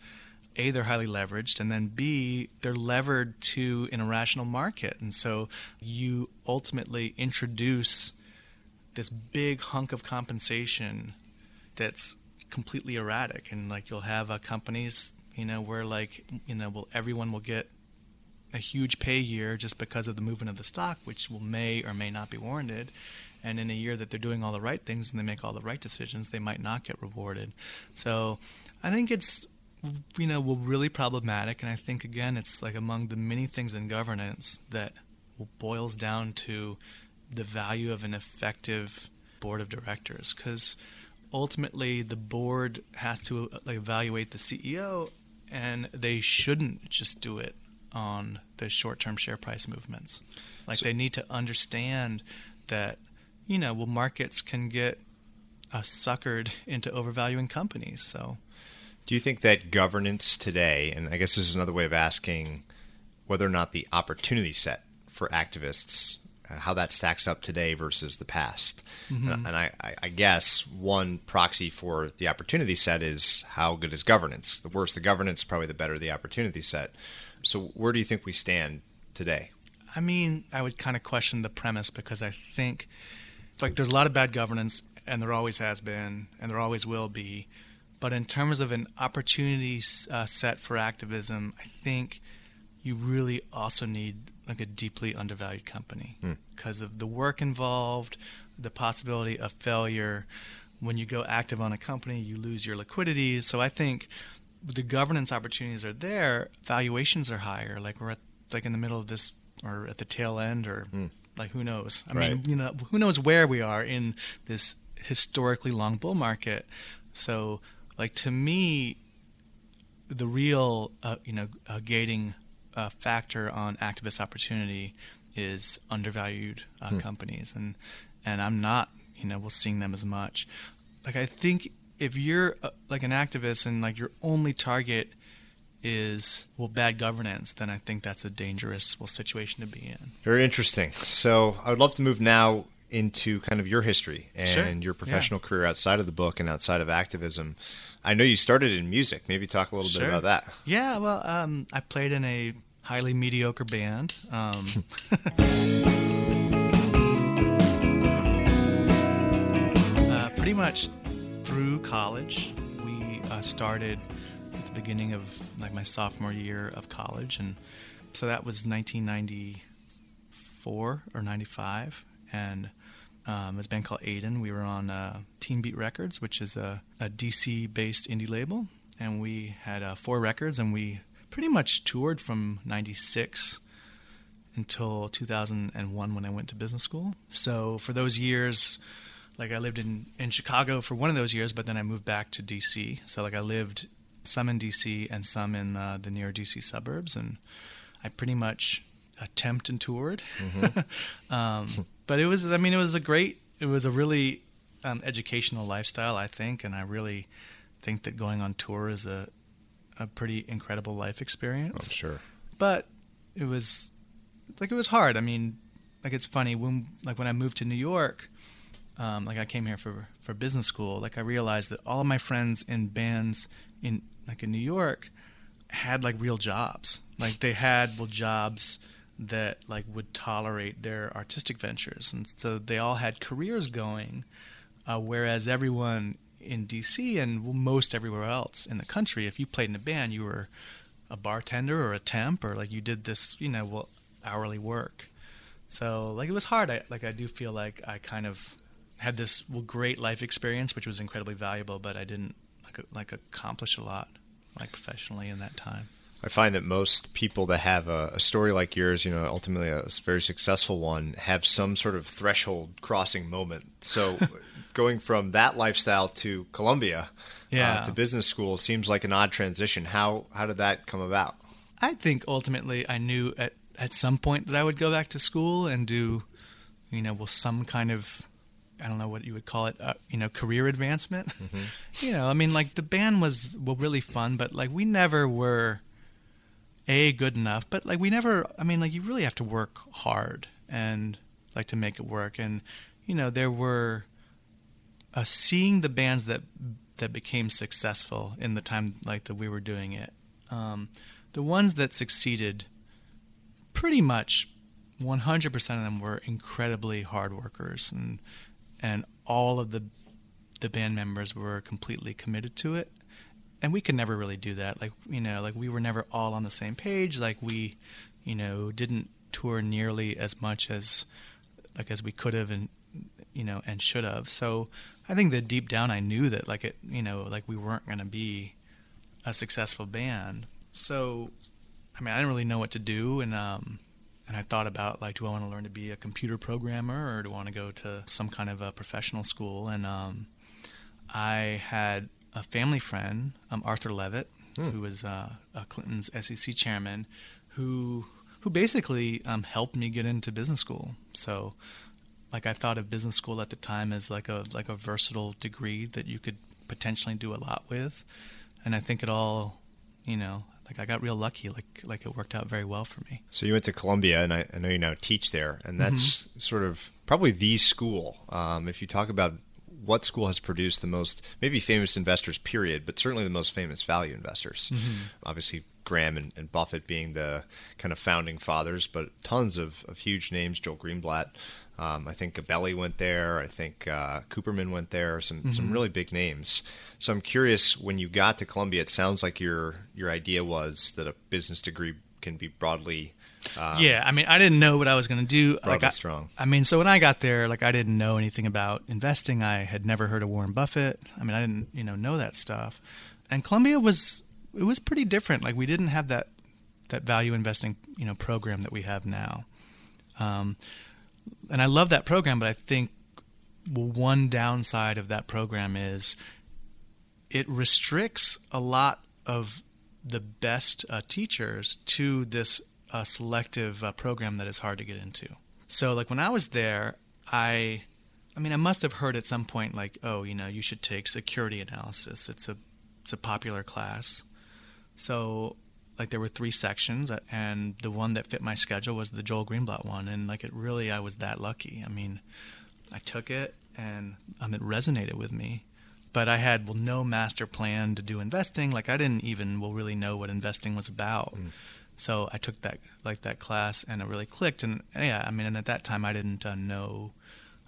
Speaker 3: a they're highly leveraged and then b they're levered to an irrational market. And so you ultimately introduce this big hunk of compensation that's completely erratic. And like you'll have uh, companies you know where like you know well everyone will get a huge pay year just because of the movement of the stock which will may or may not be warranted. And in a year that they're doing all the right things and they make all the right decisions they might not get rewarded. So i think it's you know, will really problematic. And I think again, it's like among the many things in governance that boils down to the value of an effective board of directors, because ultimately the board has to like, evaluate the CEO, and they shouldn't just do it on the short-term share price movements. Like so, they need to understand that you know well markets can get uh, suckered into overvaluing companies. So,
Speaker 2: do you think that governance today, and I guess this is another way of asking whether or not the opportunity set for activists uh, how that stacks up today versus the past. Mm-hmm. Uh, and I, I, guess one proxy for the opportunity set is how good is governance. The worse the governance, probably the better the opportunity set. So, where do you think we stand today?
Speaker 3: I mean, I would kind of question the premise because I think, like, there's a lot of bad governance, and there always has been, and there always will be. But in terms of an opportunity uh, set for activism, I think you really also need like a deeply undervalued company because mm. of the work involved, the possibility of failure. When you go active on a company, you lose your liquidity. So I think the governance opportunities are there. Valuations are higher. Like we're at, like in the middle of this, or at the tail end, or mm. like who knows? I right. mean, you know, who knows where we are in this historically long bull market. So, like to me, the real uh, you know uh, gating uh, factor on activist opportunity is undervalued uh, hmm. companies, and and I'm not you know we're seeing them as much. Like I think if you're uh, like an activist and like your only target is well bad governance, then I think that's a dangerous well situation to be in.
Speaker 2: Very interesting. So I would love to move now into kind of your history and sure. your professional yeah. career outside of the book and outside of activism. I know you started in music. Maybe talk a little sure. bit about that.
Speaker 3: Yeah, well, um, I played in a highly mediocre band. Um, (laughs) uh, pretty much through college, we uh, started at the beginning of like my sophomore year of college, and so that was 1994 or 95, and um, it's band called Aden. We were on uh, Teenbeat Records, which is a, a DC-based indie label, and we had uh, four records, and we pretty much toured from 96 until 2001 when I went to business school. So for those years, like I lived in, in Chicago for one of those years, but then I moved back to DC. So like I lived some in DC and some in uh, the near DC suburbs, and I pretty much attempted and toured. Mm-hmm. (laughs) um, but it was, I mean, it was a great, it was a really um, educational lifestyle, I think, and I really think that going on tour is a a pretty incredible life experience.
Speaker 2: Oh, sure.
Speaker 3: But it was like it was hard. I mean, like it's funny when like when I moved to New York, um, like I came here for for business school. Like I realized that all of my friends in bands in like in New York had like real jobs. Like they had well jobs that like would tolerate their artistic ventures, and so they all had careers going. Uh, whereas everyone in DC and most everywhere else in the country, if you played in a band, you were a bartender or a temp or like you did this, you know, well, hourly work. So like it was hard. I like I do feel like I kind of had this great life experience, which was incredibly valuable, but I didn't like like accomplish a lot like professionally in that time.
Speaker 2: I find that most people that have a, a, story like yours, you know, ultimately a very successful one, have some sort of threshold crossing moment. So, (laughs) going from that lifestyle to Columbia, uh, yeah. uh, to business school, seems like an odd transition. How how did that come about?
Speaker 3: I think ultimately I knew at at some point that I would go back to school and do, you know, well, some kind of I don't know what you would call it, uh, you know, career advancement. Mm-hmm. (laughs) you know, I mean, like the band was well really fun, but like we never were a good enough but like we never i mean like you really have to work hard and like to make it work. And you know there were uh, seeing the bands that that became successful in the time like that we were doing it um, the ones that succeeded pretty much 100% of them were incredibly hard workers and and all of the the band members were completely committed to it and we could never really do that. Like you know, like we were never all on the same page. Like we, you know, didn't tour nearly as much as like as we could have and you know and should have. So I think that deep down I knew that like it, you know, like we weren't going to be a successful band. So I mean, I didn't really know what to do, and um, and I thought about like, do I want to learn to be a computer programmer or do I want to go to some kind of a professional school? And um, I had a family friend, um, Arthur Levitt, hmm. who was uh, Clinton's SEC chairman, who who basically um, helped me get into business school. So, like I thought of business school at the time as like a like a versatile degree that you could potentially do a lot with, and I think it all, you know, like I got real lucky. Like like it worked out very well for me.
Speaker 2: So you went to Columbia, and I, I know you now teach there, and that's mm-hmm. sort of probably the school. Um, if you talk about what school has produced the most, maybe famous investors, period, but certainly the most famous value investors. Mm-hmm. Obviously, Graham and, and, Buffett being the kind of founding fathers, but tons of, of huge names. Joel Greenblatt, um, I think Gabelli went there. I think uh, Cooperman went there. Some mm-hmm. some really big names. So I'm curious. When you got to Columbia, it sounds like your your idea was that a business degree can be broadly.
Speaker 3: Um, yeah, I mean, I didn't know what I was going to do. Like, I,
Speaker 2: strong.
Speaker 3: I mean, so when I got there, like I didn't know anything about investing. I had never heard of Warren Buffett. I mean, I didn't you know know that stuff. And Columbia was it was pretty different. Like we didn't have that that value investing you know program that we have now. Um, and I love that program, but I think one downside of that program is it restricts a lot of the best uh, teachers to this uh, selective uh, program that is hard to get into. So, like when I was there, I, I mean, I must have heard at some point, like, oh, you know, you should take security analysis. It's a, it's a popular class. So like there were three sections and the one that fit my schedule was the Joel Greenblatt one and like it really I was that lucky. I mean, I took it and um, it resonated with me. But I had well no master plan to do investing. Like I didn't even well really know what investing was about. Mm. So I took that like that class and it really clicked. And yeah, I mean, and at that time I didn't uh, know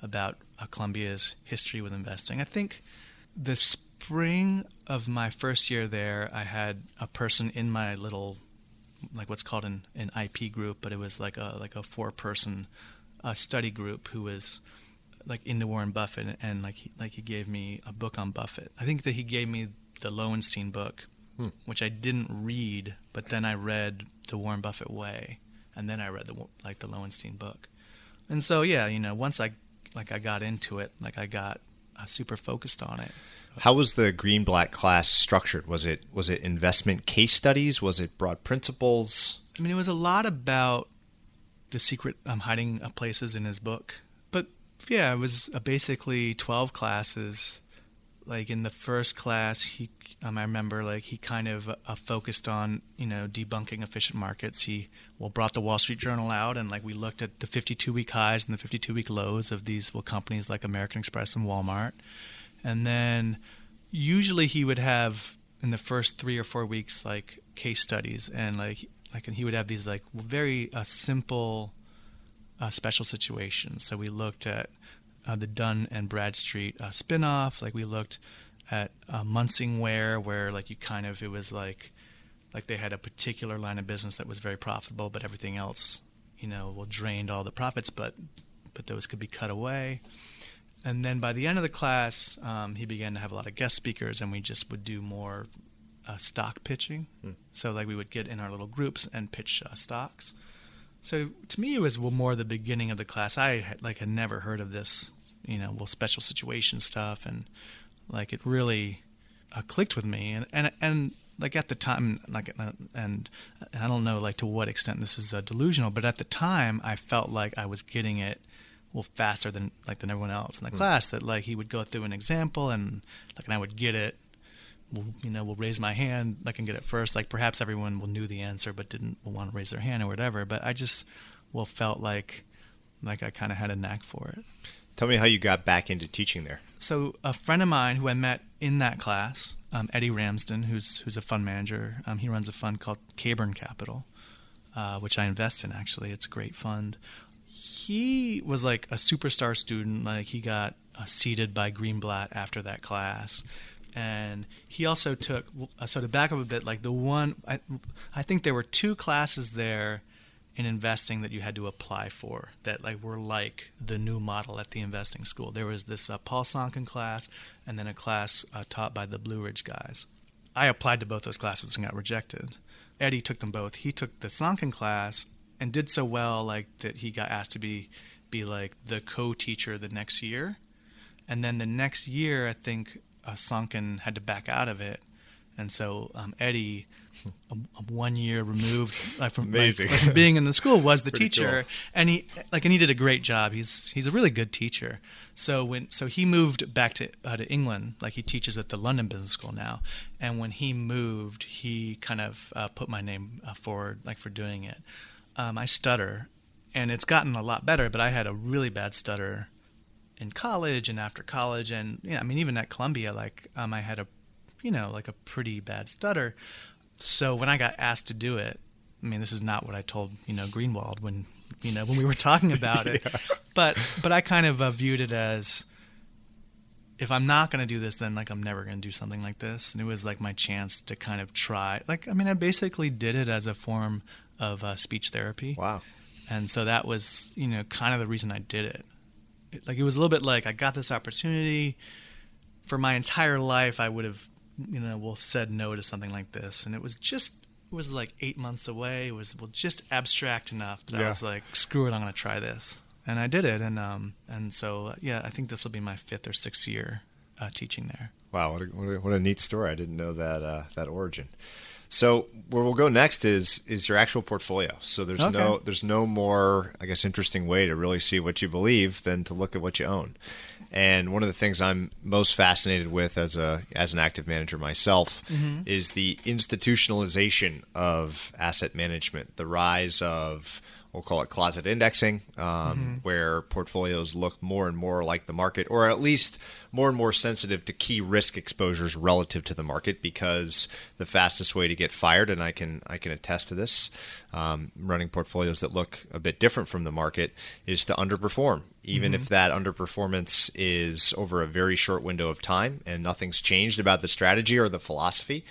Speaker 3: about uh, Columbia's history with investing. I think the spring of my first year there, I had a person in my little, like what's called an, an IP group, but it was like a like a four person uh, study group who was like into Warren Buffett, and, and like he, like he gave me a book on Buffett. I think that he gave me the Lowenstein book, hmm. which I didn't read, but then I read the Warren Buffett Way, and then I read the like the Lowenstein book, and so yeah, you know, once I like I got into it, like I got uh, super focused on it.
Speaker 2: How was the Greenblatt class structured? Was it was it investment case studies? Was it broad principles?
Speaker 3: I mean, it was a lot about the secret um, hiding places in his book. But yeah, it was uh, basically twelve classes. Like in the first class, he um, I remember like he kind of uh, focused on you know debunking efficient markets. He well brought the Wall Street Journal out and like we looked at the 52 week highs and the 52 week lows of these well companies like American Express and Walmart and then usually he would have in the first three or four weeks like case studies and like like and he would have these like very uh, simple uh, special situations. So we looked at uh, the Dun and Bradstreet uh, spinoff. Like we looked at uh, Munsingwear, where like you kind of it was like like they had a particular line of business that was very profitable, but everything else, you know, well drained all the profits, but but those could be cut away and then by the end of the class, um, he began to have a lot of guest speakers, and we just would do more uh, stock pitching. Mm. So like we would get in our little groups and pitch uh, stocks. So to me, it was more the beginning of the class. I had, like had never heard of this, you know, well special situation stuff, and like it really uh, clicked with me. And and and like at the time, like and I don't know like to what extent this is uh, delusional, but at the time, I felt like I was getting it well faster than like than everyone else in the mm. class. That like he would go through an example and like and I would get it. You know will raise my hand. I can get it first. Like perhaps everyone will knew the answer but didn't want to raise their hand or whatever. But I just well felt like like I kind of had a knack for it.
Speaker 2: Tell me how you got back into teaching there.
Speaker 3: So a friend of mine who I met in that class, um, Eddie Ramsden, who's who's a fund manager. Um, he runs a fund called Caburn Capital, uh, which I invest in. Actually, it's a great fund he was like a superstar student. Like he got uh, seated by Greenblatt after that class, and he also took. Uh, so to back up a bit, like the one I, I think there were two classes there in investing that you had to apply for that like were like the new model at the investing school. There was this uh, Paul Sonkin class, and then a class uh, taught by the Blue Ridge guys. I applied to both those classes and got rejected. Eddie took them both. He took the Sonkin class and did so well like that he got asked to be be like the co-teacher the next year and then the next year i think uh, Sonkin had to back out of it and so um, Eddie, a, a one year removed like, from, like, from being in the school, was the (laughs)
Speaker 2: Pretty
Speaker 3: teacher,
Speaker 2: cool.
Speaker 3: and he like and he did a great job. He's he's a really good teacher. So when so he moved back to uh, to England, like he teaches at the London Business School now, and when he moved, he kind of uh, put my name uh, forward like for doing it. Um, I stutter, and it's gotten a lot better, but I had a really bad stutter in college and after college, and yeah, I mean even at Columbia, like um, I had a you know like a pretty bad stutter. So when I got asked to do it, I mean this is not what I told you know Greenwald when you know when we were talking about it, (laughs) but but I kind of uh, viewed it as if I'm not going to do this, then like I'm never going to do something like this, and it was like my chance to kind of try. Like I mean I basically did it as a form of uh, speech therapy
Speaker 2: Wow.
Speaker 3: and so that was you know kind of the reason I did it. it. Like it was a little bit like I got this opportunity. For my entire life, I would have you know well said no to something like this, and it was just it was like eight months away. It was well just abstract enough that I was like, screw it, I'm going to try this, and I did it, and um and so yeah, I think this will be my fifth or sixth year uh, teaching there.
Speaker 2: Wow, what a, what a, what a neat story! I didn't know that uh, that origin. So where we'll go next is is your actual portfolio. So there's
Speaker 3: Okay.
Speaker 2: no there's no more I guess interesting way to really see what you believe than to look at what you own. And one of the things I'm most fascinated with as a as an active manager myself mm-hmm. is the institutionalization of asset management, the rise of we'll call it closet indexing, um, where portfolios look more and more like the market, or at least more and more sensitive to key risk exposures relative to the market, because the fastest way to get fired, and I can I can attest to this, um, running portfolios that look a bit different from the market, is to underperform, even if that underperformance is over a very short window of time and nothing's changed about the strategy or the philosophy.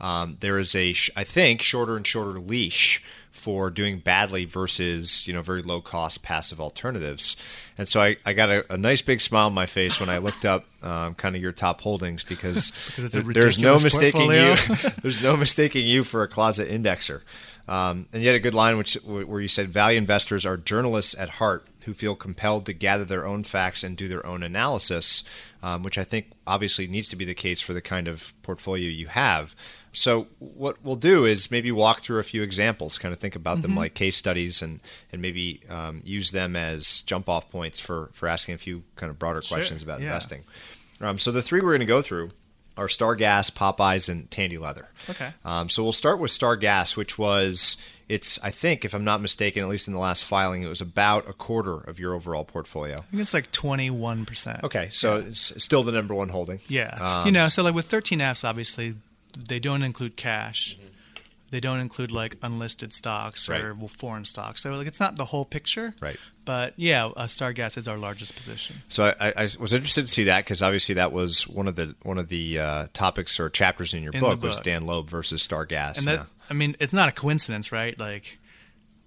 Speaker 2: Um, there is a, sh- I think, shorter and shorter leash for doing badly versus you know very low cost passive alternatives. And so I, I got a, a nice big smile on my face when I looked up um, kind of your top holdings because, (laughs)
Speaker 3: Because it's a
Speaker 2: there- there's no mistaking
Speaker 3: portfolio.
Speaker 2: you. (laughs) there's no mistaking you for a closet indexer. Um, and yet a good line which where you said value investors are journalists at heart who feel compelled to gather their own facts and do their own analysis, um, which I think obviously needs to be the case for the kind of portfolio you have. So what we'll do is maybe walk through a few examples, kind of think about them like case studies, and and maybe um, use them as jump off points for for asking a few kind of broader
Speaker 3: Sure,
Speaker 2: questions about
Speaker 3: yeah.
Speaker 2: investing. Um, so the three we're going to go through are Star Gas, Popeyes, and Tandy Leather.
Speaker 3: Okay.
Speaker 2: Um, so we'll start with Star Gas, which was it's I think if I'm not mistaken, at least in the last filing, it was about a quarter of your overall portfolio.
Speaker 3: I think it's like twenty one percent.
Speaker 2: Okay, so it's still the number one holding.
Speaker 3: Yeah.
Speaker 2: Um,
Speaker 3: you know, so like with 13Fs, obviously, they don't include cash.
Speaker 2: Mm-hmm.
Speaker 3: They don't include like unlisted stocks or
Speaker 2: Right.
Speaker 3: well, foreign stocks. So like it's not the whole picture.
Speaker 2: Right.
Speaker 3: But yeah, uh, Star Gas is our largest position.
Speaker 2: So I, I was interested to see that because obviously that was one of the one of the uh, topics or chapters in your
Speaker 3: In the
Speaker 2: book, was. Dan Loeb versus Star Gas.
Speaker 3: And that,
Speaker 2: Now-
Speaker 3: I mean, it's not a coincidence, right? Like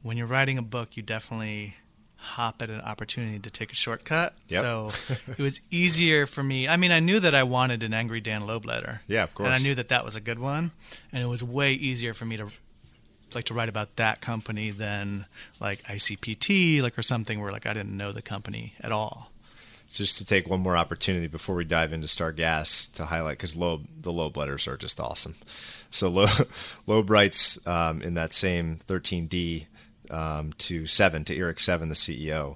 Speaker 3: when you're writing a book, you definitely hop at an opportunity to take a shortcut.
Speaker 2: Yep.
Speaker 3: So (laughs) it was easier for me. I mean, I knew that I wanted an Angry Dan Loeb letter.
Speaker 2: Yeah, of course.
Speaker 3: And I knew that that was a good one, and it was way easier for me to like to write about that company than like ICPT, like or something where like I didn't know the company at all.
Speaker 2: So just to take one more opportunity before we dive into Star Gas to highlight because Loeb, the Loeb letters are just awesome. So Loeb, (laughs) Loeb writes um, in that same 13D um, to Sevin to Irik Sevin, the CEO.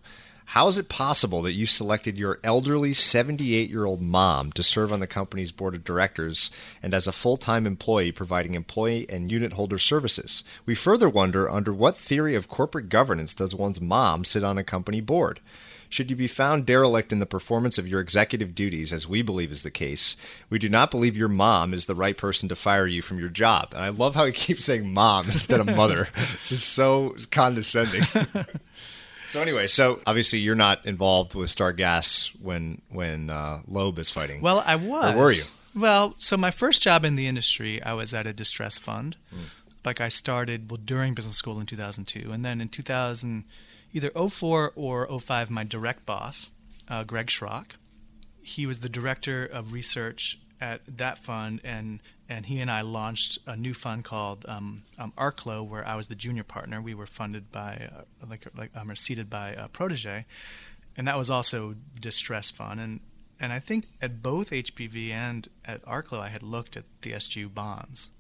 Speaker 2: How is it possible that you selected your elderly 78 year old mom to serve on the company's board of directors and as a full time employee providing employee and unit holder services? We further wonder under what theory of corporate governance does one's mom sit on a company board? Should you be found derelict in the performance of your executive duties, as we believe is the case, we do not believe your mom is the right person to fire you from your job. And I love how he (laughs) keeps saying mom instead of mother. it's just so condescending. (laughs) so anyway, so obviously you're not involved with Star Gas when when uh, Loeb is fighting.
Speaker 3: Well, I was.
Speaker 2: Or were you?
Speaker 3: Well, so my first job in the industry, I was at a distress fund.
Speaker 2: Hmm.
Speaker 3: Like I started well during business school in 2002, and then in 2000, either 04 or 05, my direct boss, uh, Greg Schrock, he was the director of research at that fund, and and he and I launched a new fund called um, um, Arclo, where I was the junior partner. We were funded by uh, like like um, or seeded by uh, Protege, and that was also distress fund. And And I think at both HPV and at Arclo, I had looked at the SGU bonds.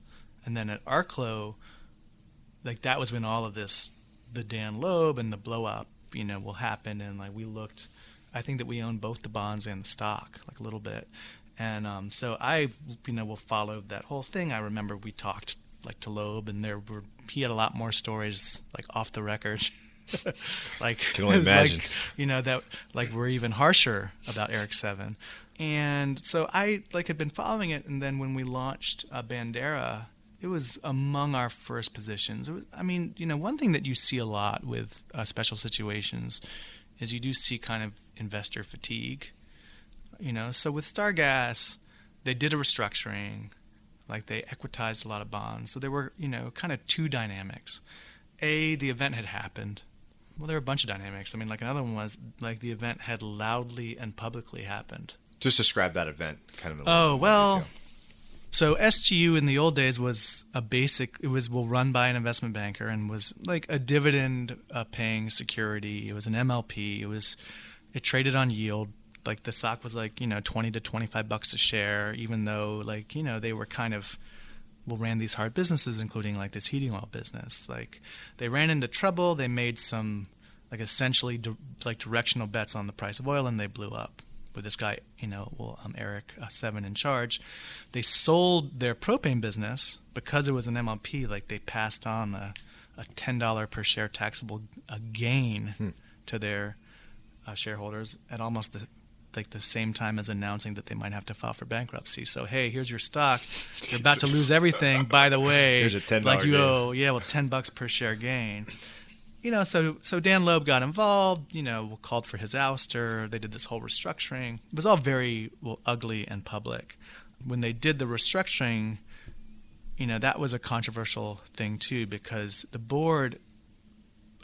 Speaker 3: And then at Arclo, like that was when all of this, the Dan Loeb and the blow up, you know, will happen. And like we looked, I think that we owned both the bonds and the stock, like a little bit. And um, so I, you know, will follow that whole thing. I remember we talked like to Loeb, and there were he had a lot more stories like off the record. (laughs) like
Speaker 2: Can only (laughs) imagine.
Speaker 3: like, you know that like we're even harsher about Irik Sevin, and so I like had been following it, and then when we launched uh, Bandera, it was among our first positions. It was, I mean, you know, one thing that you see a lot with uh, special situations is you do see kind of investor fatigue. You know, so with Star Gas, they did a restructuring, like they equitized a lot of bonds. So there were, you know, kind of two dynamics. A, the event had happened. Well, there were a bunch of dynamics. I mean, like another one was like the event had loudly and publicly happened.
Speaker 2: Just describe that event, kind of. a
Speaker 3: Oh well,
Speaker 2: detail.
Speaker 3: So SGU in the old days was a basic. It was well run by an investment banker and was like a dividend uh, paying security. It was an MLP. It was it traded on yield. Like the stock was like you know twenty to twenty five bucks a share, even though like you know they were kind of well ran these hard businesses, including like this heating oil business. Like they ran into trouble. They made some like essentially di- like directional bets on the price of oil, and they blew up. With this guy, you know, well, um, Eric uh, Seven in charge, they sold their propane business because it was an MLP. Like they passed on a, a ten dollar per share taxable uh, gain to their uh, shareholders at almost the like the same time as announcing that they might have to file for bankruptcy. So hey, here's your stock. You're about to lose everything. By the (laughs) way,
Speaker 2: Here's a $10
Speaker 3: like you
Speaker 2: gain.
Speaker 3: owe yeah, well, ten bucks per share gain. You know, so so Dan Loeb got involved. You know, called for his ouster. They did this whole restructuring. It was all very well ugly and public. When they did the restructuring, you know, that was a controversial thing too because the board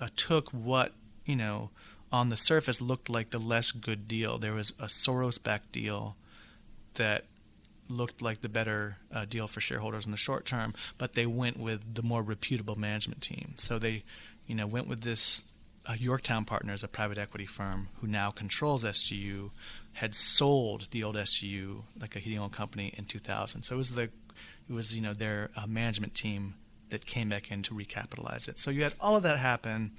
Speaker 3: uh, took what you know on the surface looked like the less good deal. There was a Soros-backed deal that looked like the better uh, deal for shareholders in the short term, but they went with the more reputable management team. So they, you know, went with this uh, Yorktown Partners, a private equity firm who now controls SGU, had sold the old SGU, like a heating oil company, in 2000. So it was the, it was you know their uh, management team that came back in to recapitalize it. So you had all of that happen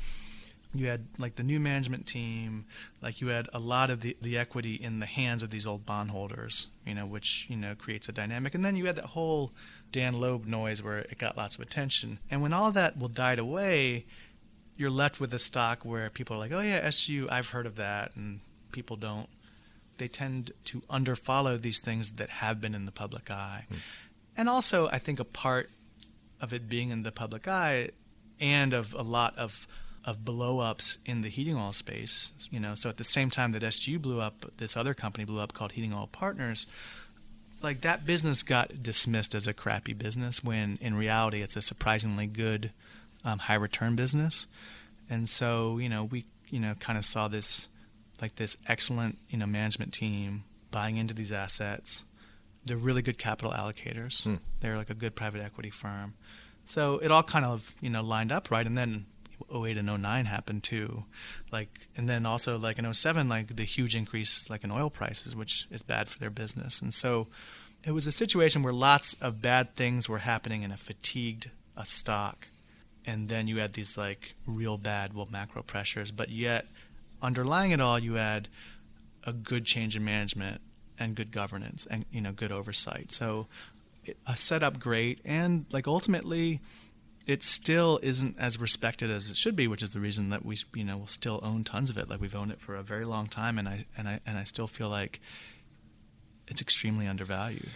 Speaker 3: you had like the new management team like you had a lot of the, the equity in the hands of these old bondholders you know which you know creates a dynamic and then you had that whole dan loeb noise where it got lots of attention and when all that will died away you're left with a stock where people are like oh yeah su i've heard of that and people don't they tend to underfollow these things that have been in the public eye hmm. and also i think a part of it being in the public eye and of a lot of of blow ups in the heating oil space. You know, so at the same time that SGU blew up, this other company blew up called Heating Oil Partners. Like that business got dismissed as a crappy business when in reality it's a surprisingly good um, high return business. And so you know we you know kind of saw this like this excellent you know management team buying into these assets. They're really good capital allocators.
Speaker 2: Hmm.
Speaker 3: They're like a good private equity firm. So it all kind of you know lined up right, and then 08 and 09 happened too like and then also like in 07 like the huge increase like in oil prices which is bad for their business and so it was a situation where lots of bad things were happening in a fatigued a stock and then you had these like real bad well macro pressures but yet underlying it all you had a good change in management and good governance and you know good oversight so a setup great and like ultimately it still isn't as respected as it should be, which is the reason that we you know will still own tons of it. Like we've owned it for a very long time, and I and I and I still feel like it's extremely undervalued.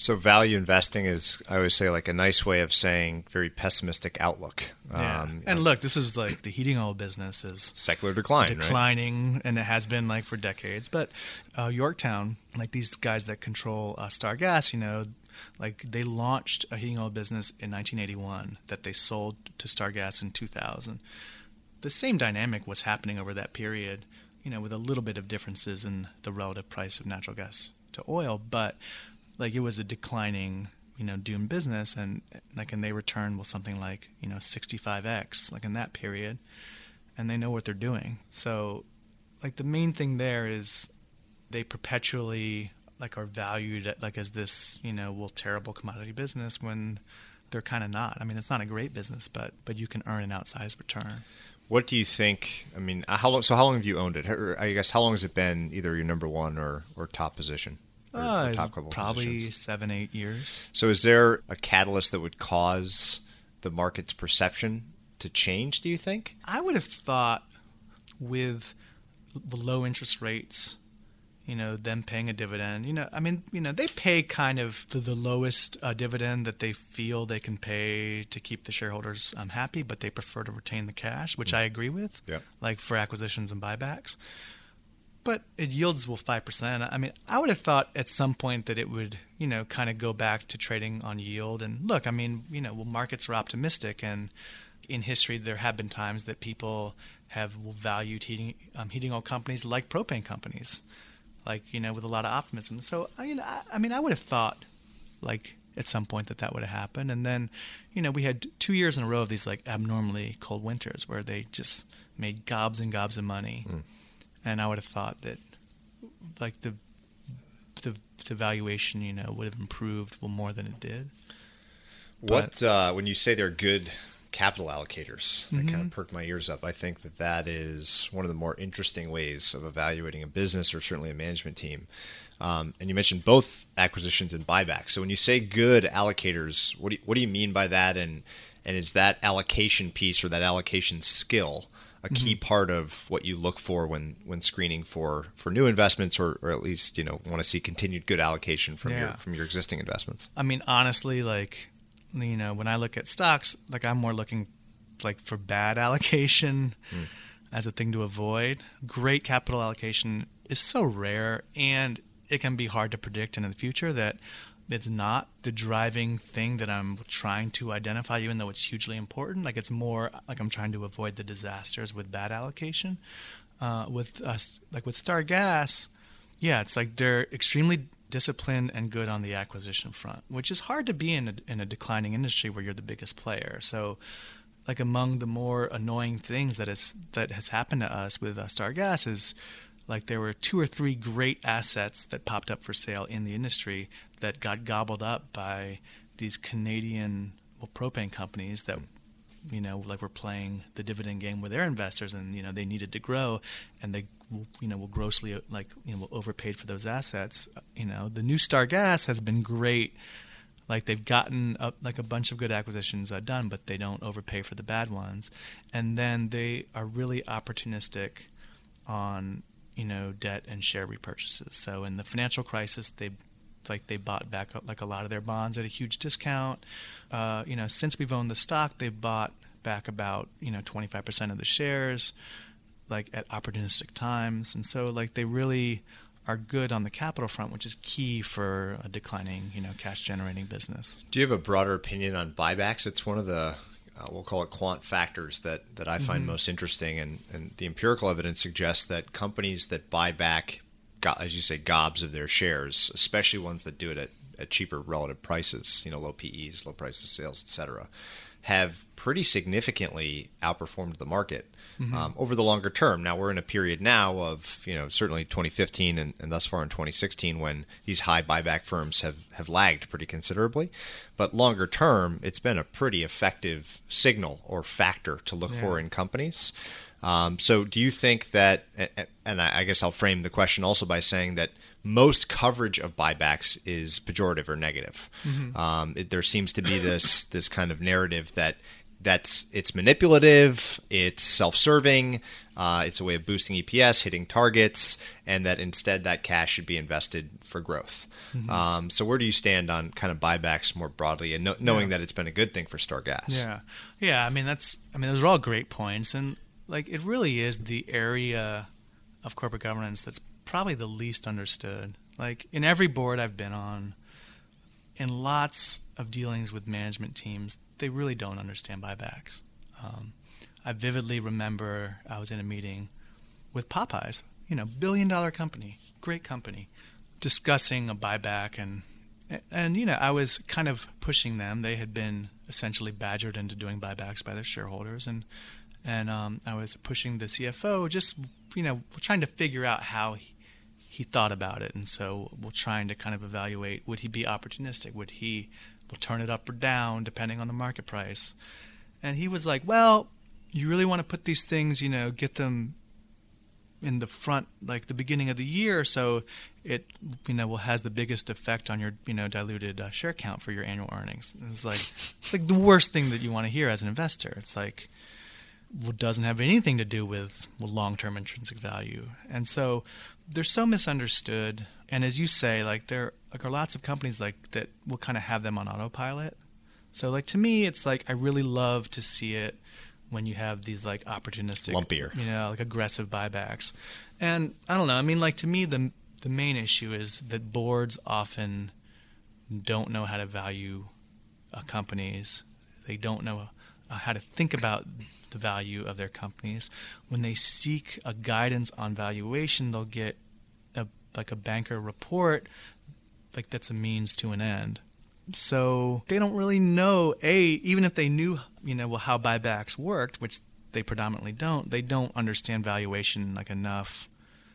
Speaker 2: So value investing is, I always say, like a nice way of saying very pessimistic outlook. Um,
Speaker 3: and look, this is like the heating oil business is
Speaker 2: secular decline, right?
Speaker 3: declining, and it has been like for decades. But uh, Yorktown, like these guys that control uh, Star Gas, you know, like they launched a heating oil business in 1981 that they sold to Star Gas in 2000. The same dynamic was happening over that period, you know, with a little bit of differences in the relative price of natural gas to oil, but like it was a declining, you know, doomed business, and like and they return with something like you know 65x, like in that period, and they know what they're doing. So, like the main thing there is they perpetually like are valued at, like as this you know well terrible commodity business when they're kind of not. I mean, it's not a great business, but but you can earn an outsized return.
Speaker 2: What do you think? I mean, how long? So how long have you owned it? I guess how long has it been either your number one or, or top position?
Speaker 3: Uh,
Speaker 2: top couple
Speaker 3: probably
Speaker 2: positions?
Speaker 3: seven, eight years.
Speaker 2: So is there a catalyst that would cause the market's perception to change? Do you think?
Speaker 3: I would have thought with the low interest rates you know them paying a dividend you know i mean you know they pay kind of the, the lowest uh, dividend that they feel they can pay to keep the shareholders um, happy but they prefer to retain the cash which mm-hmm. i agree with
Speaker 2: yeah.
Speaker 3: like for acquisitions and buybacks but it yields well 5% i mean i would have thought at some point that it would you know kind of go back to trading on yield and look i mean you know well markets are optimistic and in history there have been times that people have valued heating um, heating oil companies like propane companies like you know with a lot of optimism. So I mean, I, I mean, I would have thought like at some point that that would have happened, and then you know we had two years in a row of these like abnormally cold winters where they just made gobs and gobs of money, mm. And I would have thought that like the the, the valuation you know would have improved well more than it did.
Speaker 2: What uh, when you say they're good capital allocators. That mm-hmm. kind of perked my ears up. I think that that is one of the more interesting ways of evaluating a business or certainly a management team. Um, and you mentioned both acquisitions and buybacks. So when you say good allocators, what do you, what do you mean by that? And and is that allocation piece or that allocation skill a key mm-hmm. part of what you look for when when screening for for new investments or, or at least you know want to see continued good allocation from yeah. your from your existing investments?
Speaker 3: I mean, honestly, like you know, when I look at stocks, like I'm more looking like for bad (laughs) allocation mm. as a thing to avoid. Great capital allocation is so rare and it can be hard to predict in the future that it's not the driving thing that I'm trying to identify, even though it's hugely important. Like it's more like I'm trying to avoid the disasters with bad allocation. Uh, with us, like with Star Gas, yeah, it's like they're extremely disciplined and good on the acquisition front, which is hard to be in a, in a declining industry where you're the biggest player. So, like among the more annoying things that has that has happened to us with uh, Star Gas is like there were two or three great assets that popped up for sale in the industry that got gobbled up by these Canadian well, propane companies that you know like were playing the dividend game with their investors and you know they needed to grow and they you know will grossly like you know overpaid for those assets. You know, the new Star Gas has been great. Like they've gotten like a bunch of good acquisitions uh, done, but they don't overpay for the bad ones. And then they are really opportunistic on you know debt and share repurchases. So in the financial crisis, they like they bought back like a lot of their bonds at a huge discount. Uh, you know, since we've owned the stock, they've bought back about you know 25% of the shares like at opportunistic times, and so like they really are good on the capital front, which is key for a declining, you know, cash generating business.
Speaker 2: Do you have a broader opinion on buybacks? It's one of the uh, we'll call it quant factors that, that I find mm-hmm. most interesting, and, and the empirical evidence suggests that companies that buy back, as you say, gobs of their shares, especially ones that do it at, at cheaper relative prices, you know, low PEs, low price of sales, etc., have pretty significantly outperformed the market mm-hmm. um, over the longer term. Now we're in a period now of you know certainly 2015 and, and thus far in 2016 when these high buyback firms have have lagged pretty considerably, but longer term it's been a pretty effective signal or factor to look yeah. for in companies. Um, so do you think that, and I guess I'll frame the question also by saying that most coverage of buybacks is pejorative or negative. Mm-hmm. Um, it, there seems to be this (laughs) this kind of narrative that that's it's manipulative, it's self-serving, uh, it's a way of boosting EPS, hitting targets, and that instead that cash should be invested for growth. Mm-hmm. Um, so where do you stand on kind of buybacks more broadly, and no, knowing yeah. that it's been a good thing for Star Gas?
Speaker 3: Yeah, yeah. I mean that's I mean those are all great points, and like it really is the area of corporate governance that's probably the least understood. Like in every board I've been on, in lots of dealings with management teams, they really don't understand buybacks. Um, I vividly remember I was in a meeting with Popeyes, you know, billion dollar company, great company, discussing a buyback and and you know I was kind of pushing them. They had been essentially badgered into doing buybacks by their shareholders, and and um, I was pushing the CFO, just you know, trying to figure out how he, he thought about it, and so we're trying to kind of evaluate: would he be opportunistic? Would he will turn it up or down depending on the market price? And he was like, "Well, you really want to put these things, you know, get them in the front, like the beginning of the year, so it, you know, will has the biggest effect on your, you know, diluted uh, share count for your annual earnings." It's like it's like the worst thing that you want to hear as an investor. It's like doesn't have anything to do with long-term intrinsic value. And so they're so misunderstood. And as you say, like there like are lots of companies like that will kind of have them on autopilot. So like to me, it's like I really love to see it when you have these like opportunistic,
Speaker 2: lumpier,
Speaker 3: you know, like aggressive buybacks. And I don't know. I mean, like to me, the the main issue is that boards often don't know how to value uh, companies. They don't know uh, how to think about the value of their companies. When they seek a guidance on valuation, they'll get a, like a banker report, like that's a means to an end. So they don't really know. A even if they knew, you know, well how buybacks worked, which they predominantly don't. They don't understand valuation like enough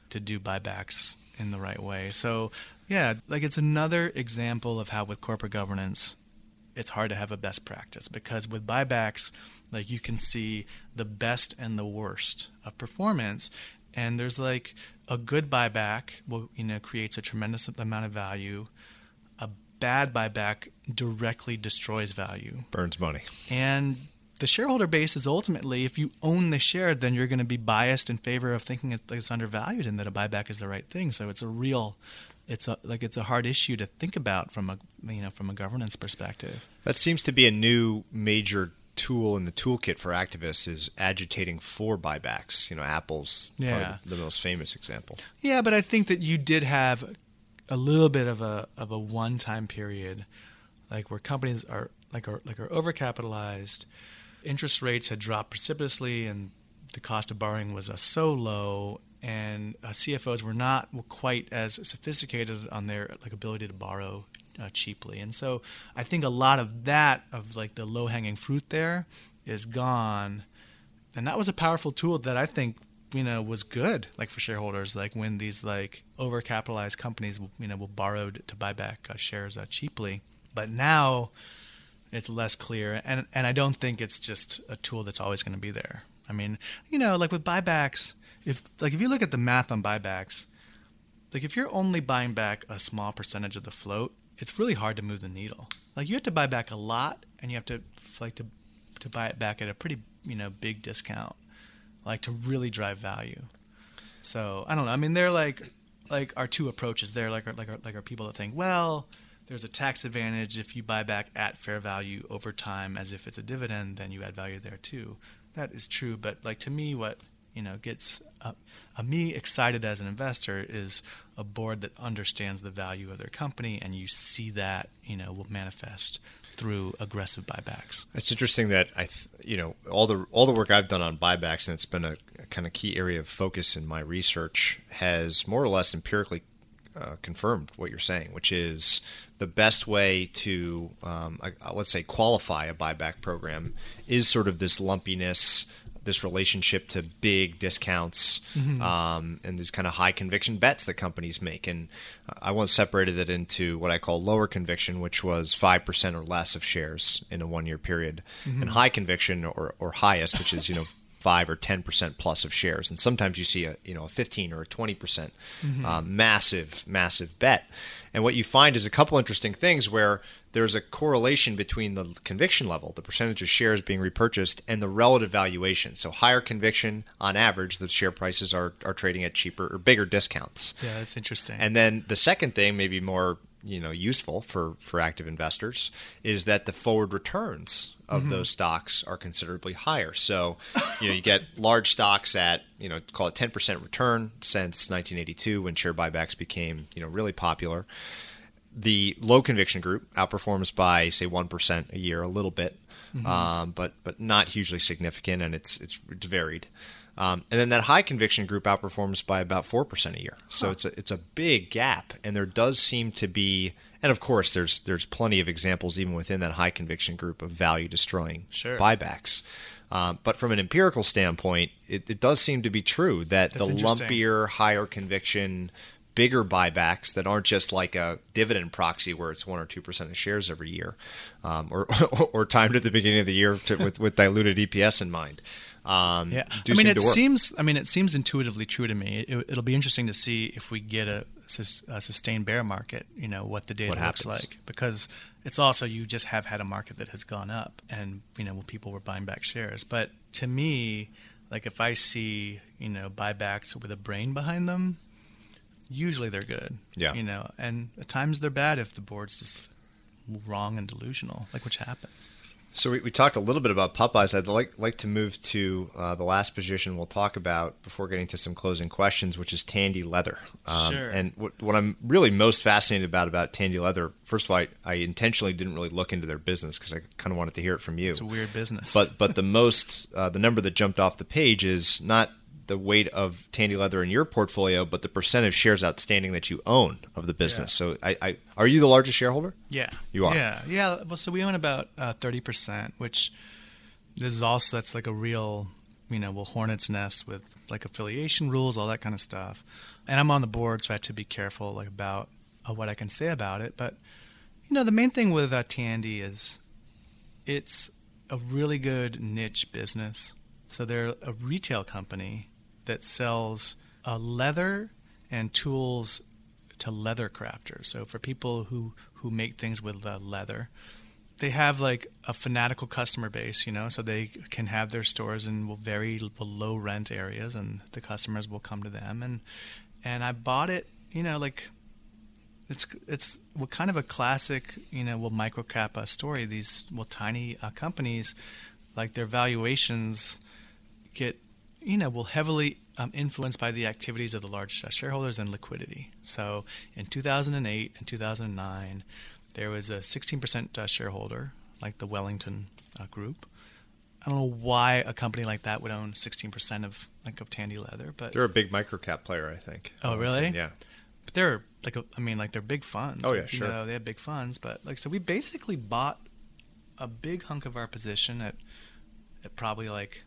Speaker 3: to do buybacks in the right way. So yeah, like it's another example of how with corporate governance it's hard to have a best practice because with buybacks like you can see the best and the worst of performance, and there's like a good buyback will you know creates a tremendous amount of value. A bad buyback directly destroys value,
Speaker 2: burns money,
Speaker 3: and the shareholder base is ultimately, if you own the share, then you're going to be biased in favor of thinking it's undervalued and that a buyback is the right thing. So it's a real, it's a like it's a hard issue to think about from a you know from a governance perspective.
Speaker 2: That seems to be a new major tool in the toolkit for activists is agitating for buybacks. You know, Apple's yeah. the, the most famous example.
Speaker 3: Yeah, but I think that you did have a little bit of a of a one time period, like where companies are like are like are overcapitalized, interest rates had dropped precipitously, and the cost of borrowing was uh, so low, and uh, CFOs were not quite as sophisticated on their like ability to borrow uh, cheaply. And so I think a lot of that, of like the low hanging fruit there, is gone. And that was a powerful tool that I think you know was good like for shareholders like when these like overcapitalized companies you know will borrow to buy back uh, shares uh, cheaply but now it's less clear and and I don't think it's just a tool that's always going to be there I mean you know like with buybacks if like if you look at the math on buybacks like if you're only buying back a small percentage of the float it's really hard to move the needle. Like you have to buy back a lot, and you have to like to to buy it back at a pretty you know big discount, like to really drive value. So I don't know. I mean, they're like like our two approaches. They're like like like our people that think, well, there's a tax advantage if you buy back at fair value over time, as if it's a dividend. Then you add value there too. That is true, but like to me, what you know gets uh, uh, me excited as an investor is a board that understands the value of their company, and you see that you know will manifest through aggressive buybacks.
Speaker 2: It's interesting that I, th- you know, all the all the work I've done on buybacks, and it's been a, a kind of key area of focus in my research, has more or less empirically uh, confirmed what you're saying, which is the best way to, um, uh, let's say, qualify a buyback program is sort of this lumpiness this relationship to big discounts mm-hmm. um, and these kind of high conviction bets that companies make. And I once separated it into what I call lower conviction, which was five percent or less of shares in a one year period, mm-hmm. and high conviction or, or highest, which is you know (laughs) five or ten percent plus of shares. And sometimes you see a you know a fifteen or a twenty percent mm-hmm. um, massive massive bet. And what you find is a couple interesting things where there's a correlation between the conviction level, the percentage of shares being repurchased, and the relative valuation. So higher conviction, on average, the share prices are, are trading at cheaper or bigger discounts.
Speaker 3: Yeah, that's interesting.
Speaker 2: And then the second thing, maybe more you know useful for for active investors, is that the forward returns of mm-hmm. those stocks are considerably higher. So you know you get (laughs) large stocks at you know call it ten percent return since 1982 when share buybacks became you know really popular the low conviction group outperforms by say one percent a year, a little bit, mm-hmm. um, but but not hugely significant, and it's it's, it's varied. Um, and then that high conviction group outperforms by about four percent a year. So huh. it's a it's a big gap, and there does seem to be, and of course there's there's plenty of examples even within that high conviction group of value destroying
Speaker 3: sure.
Speaker 2: buybacks. Um, but from an empirical standpoint, it, it, does seem to be true that That's the lumpier, higher conviction bigger buybacks that aren't just like a dividend proxy where it's one or two percent of shares every year, um, or (laughs) or timed at the beginning of the year to, with with diluted EPS in mind.
Speaker 3: Um, yeah, I mean, it seems. I mean, it seems intuitively true to me. It, will be interesting to see if we get a, a, sustained bear market. You know what the data what looks like because it's also you just have had a market that has gone up, and you know people were buying back shares. But to me, like if I see you know buybacks with a brain behind them, usually they're good.
Speaker 2: Yeah,
Speaker 3: you know, and at times they're bad if the board's just wrong and delusional, like which happens.
Speaker 2: So we, we talked a little bit about Popeyes. I'd like like to move to uh, the last position we'll talk about before getting to some closing questions, which is Tandy Leather.
Speaker 3: Um, sure.
Speaker 2: And what, what I'm really most fascinated about about Tandy Leather, first of all, I, I intentionally didn't really look into their business because I kind of wanted to hear it from you.
Speaker 3: It's a weird business.
Speaker 2: But but the most uh, the number that jumped off the page is not the weight of Tandy Leather in your portfolio, but the percent of shares outstanding that you own of the business. Yeah. So, I, I, are you the largest shareholder?
Speaker 3: Yeah,
Speaker 2: you are.
Speaker 3: Yeah, yeah. Well, so we own about uh, thirty uh, percent, which this is also that's like a real, you know, well hornet's nest with like affiliation rules, all that kind of stuff. And I'm on the board, so I have to be careful like about uh, what I can say about it. But you know, the main thing with uh, Tandy is it's a really good niche business. So they're a retail company that sells uh, leather and tools to leather crafters. So for people who who make things with uh, leather, they have like a fanatical customer base, you know, so they can have their stores in very low rent areas, and the customers will come to them. and And I bought it, you know, like it's it's well, kind of a classic, you know, well microcap uh, story. These well tiny uh, companies, like their valuations get you know, will heavily um, influenced by the activities of the large shareholders and liquidity. So in 2008 and 2009, there was a 16% uh, shareholder, like the Wellington uh, Group. I don't know why a company like that would own 16% of like of Tandy Leather, but
Speaker 2: they're a big microcap player, I think.
Speaker 3: Oh, really?
Speaker 2: Yeah.
Speaker 3: But they're like, a, I mean, like they're big funds.
Speaker 2: Oh yeah, sure.
Speaker 3: Know, they have big funds, but like, so we basically bought a big hunk of our position at, at probably like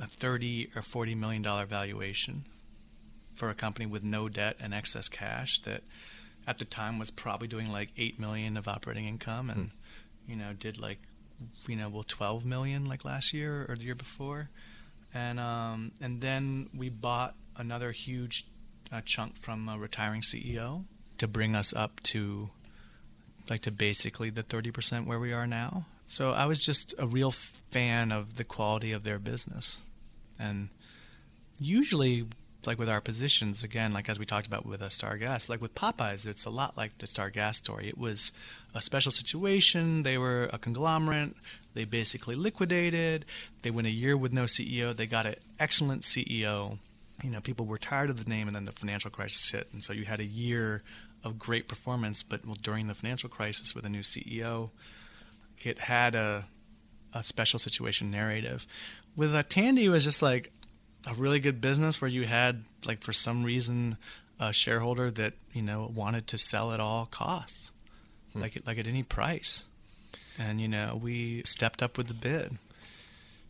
Speaker 3: a 30 or 40 million dollar valuation for a company with no debt and excess cash that at the time was probably doing like 8 million of operating income and hmm. you know did like you know well 12 million like last year or the year before and um, and then we bought another huge uh, chunk from a retiring CEO to bring us up to like to basically the 30% where we are now so I was just a real fan of the quality of their business. And usually, like with our positions, again, like as we talked about with a Star Gas, like with Popeyes, it's a lot like the Star Gas story. It was a special situation. They were a conglomerate. They basically liquidated. They went a year with no CEO. They got an excellent CEO. You know, people were tired of the name, and then the financial crisis hit, and so you had a year of great performance. But well, during the financial crisis, with a new CEO, it had a a special situation narrative. With a Tandy, it was just like a really good business where you had like for some reason a shareholder that you know wanted to sell at all costs, hmm. like like at any price, and you know we stepped up with the bid.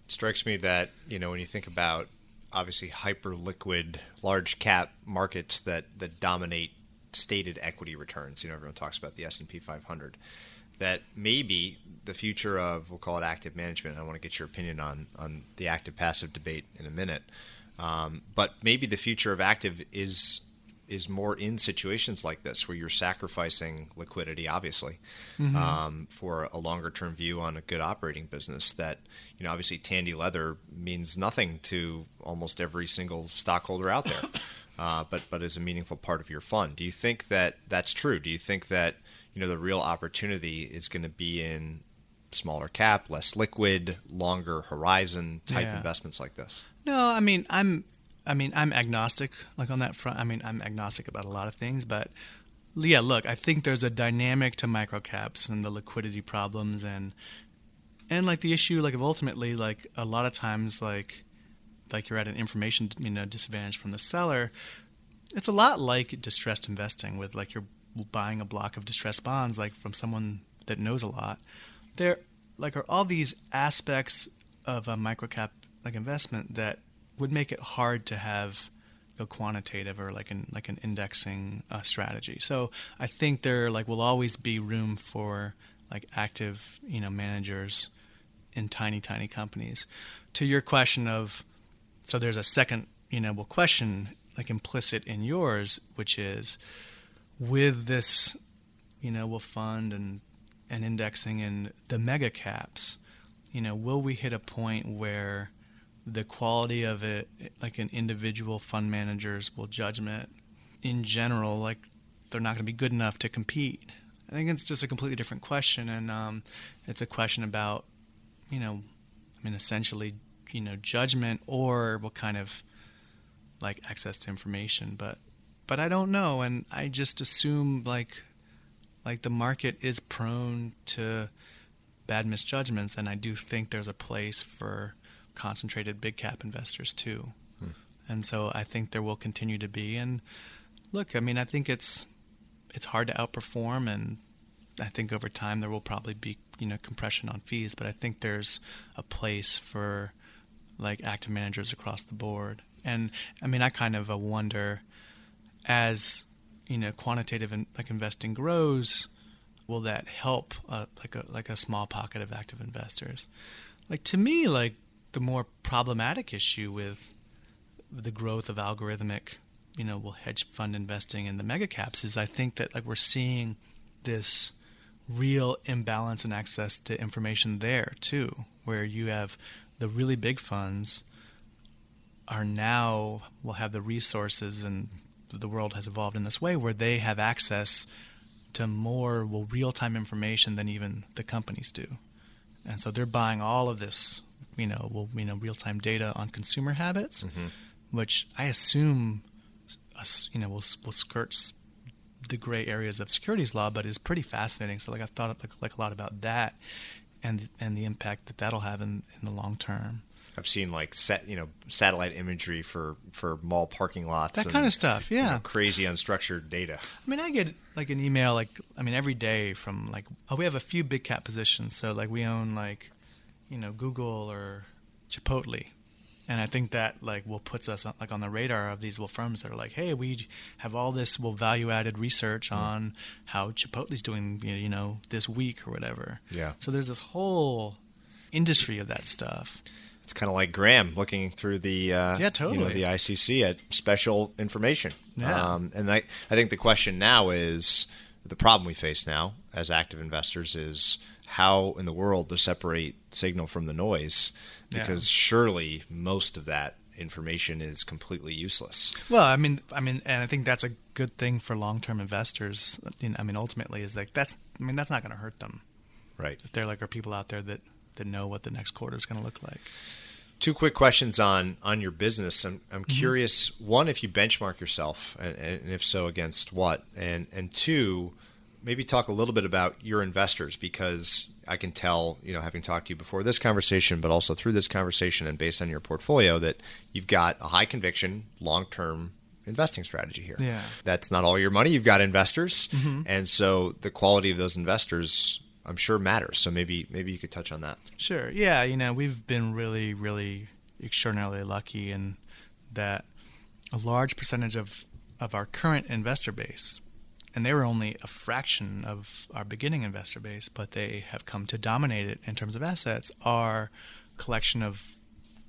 Speaker 2: It strikes me that you know when you think about obviously hyper liquid large cap markets that that dominate stated equity returns. You know everyone talks about the S and P 500 that maybe the future of we'll call it active management. I want to get your opinion on on the active passive debate in a minute, um, but maybe the future of active is is more in situations like this where you're sacrificing liquidity, obviously, mm-hmm. um, for a longer term view on a good operating business. That you know, obviously, Tandy Leather means nothing to almost every single stockholder out there, (coughs) uh, but but is a meaningful part of your fund. Do you think that that's true? Do you think that you know the real opportunity is going to be in smaller cap, less liquid, longer horizon type yeah. investments like this?
Speaker 3: No, I mean I'm I mean I'm agnostic like on that front. I mean I'm agnostic about a lot of things, but yeah, look, I think there's a dynamic to microcaps and the liquidity problems and and like the issue like of ultimately like a lot of times like like you're at an information you know disadvantage from the seller. It's a lot like distressed investing with like you're buying a block of distressed bonds like from someone that knows a lot there like are all these aspects of a microcap like investment that would make it hard to have a quantitative or like an like an indexing uh, strategy. So I think there like will always be room for like active you know managers in tiny tiny companies. To your question of so there's a second you know well question like implicit in yours, which is with this you know will fund and and indexing in the mega caps. You know, will we hit a point where the quality of it, like an individual fund manager's will judgment in general, like they're not going to be good enough to compete. I think it's just a completely different question, and um, it's a question about, you know, I mean, essentially, you know, judgment or what kind of like access to information. But, but I don't know, and I just assume like, like the market is prone to bad misjudgments, and I do think there's a place for concentrated big cap investors too. Hmm. And so I think there will continue to be. And look, I mean, I think it's it's hard to outperform, and I think over time there will probably be you know compression on fees. But I think there's a place for like active managers across the board. And I mean, I kind of wonder as you know quantitative in, like investing grows, will that help uh, like a like a small pocket of active investors? Like to me, like the more problematic issue with the growth of algorithmic, you know, well, hedge fund investing in the mega caps is I think that like we're seeing this real imbalance in access to information there too, where you have the really big funds are now will have the resources and the world has evolved in this way where they have access to more well real time information than even the companies do. And so they're buying all of this you know, well, you know, real time data on consumer habits, mm-hmm. which I assume, you know, will will skirts the gray areas of securities law, but is pretty fascinating. So, like, I've thought like, like a lot about that, and and the impact that that'll have in in the long term.
Speaker 2: I've seen like set you know satellite imagery for for mall parking lots
Speaker 3: that and, kind of stuff yeah
Speaker 2: you know, crazy unstructured data
Speaker 3: I mean I get like an email like I mean every day from like oh we have a few big cap positions so like we own like you know Google or Chipotle, and I think that like will puts us like on the radar of these will firms that are like, hey, we have all this will value added research mm. on how Chipotle's doing, you know, this week or whatever.
Speaker 2: Yeah.
Speaker 3: So there's this whole industry of that stuff.
Speaker 2: It's kind of like Graham looking through the uh,
Speaker 3: yeah totally
Speaker 2: you know, the ICC at special information.
Speaker 3: Yeah. Um,
Speaker 2: and I I think the question now is the problem we face now as active investors is how in the world to separate signal from the noise because yeah. surely most of that information is completely useless.
Speaker 3: Well, I mean, I mean, and I think that's a good thing for long-term investors. I mean, ultimately, is like that's. I mean, that's not going to hurt them,
Speaker 2: right?
Speaker 3: If there like are people out there that that know what the next quarter is going to look like.
Speaker 2: Two quick questions on on your business. I'm I'm mm-hmm. curious. One, if you benchmark yourself, and, and if so, against what? And and two, maybe talk a little bit about your investors because I can tell, you know, having talked to you before this conversation, but also through this conversation and based on your portfolio, that you've got a high conviction, long term investing strategy here.
Speaker 3: Yeah.
Speaker 2: That's not all your money. You've got investors. Mm-hmm. And so the quality of those investors I'm sure matters. So maybe maybe you could touch on that.
Speaker 3: Sure. Yeah, you know, we've been really, really extraordinarily lucky in that a large percentage of, of our current investor base and they were only a fraction of our beginning investor base, but they have come to dominate it in terms of assets, are collection of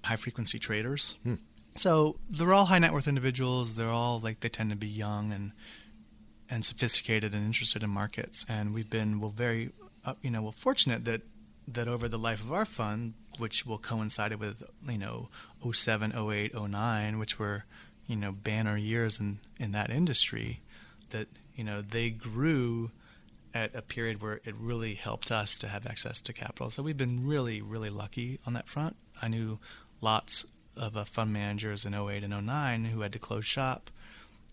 Speaker 3: high frequency traders. Hmm. So they're all high net worth individuals. They're all like they tend to be young and and sophisticated and interested in markets. And we've been well very uh, you know well fortunate that that over the life of our fund, which will coincide with you know 07, 08, 09, which were you know banner years in in that industry, that you know, they grew at a period where it really helped us to have access to capital. So we've been really, really lucky on that front. I knew lots of uh, fund managers in 08 and 09 who had to close shop,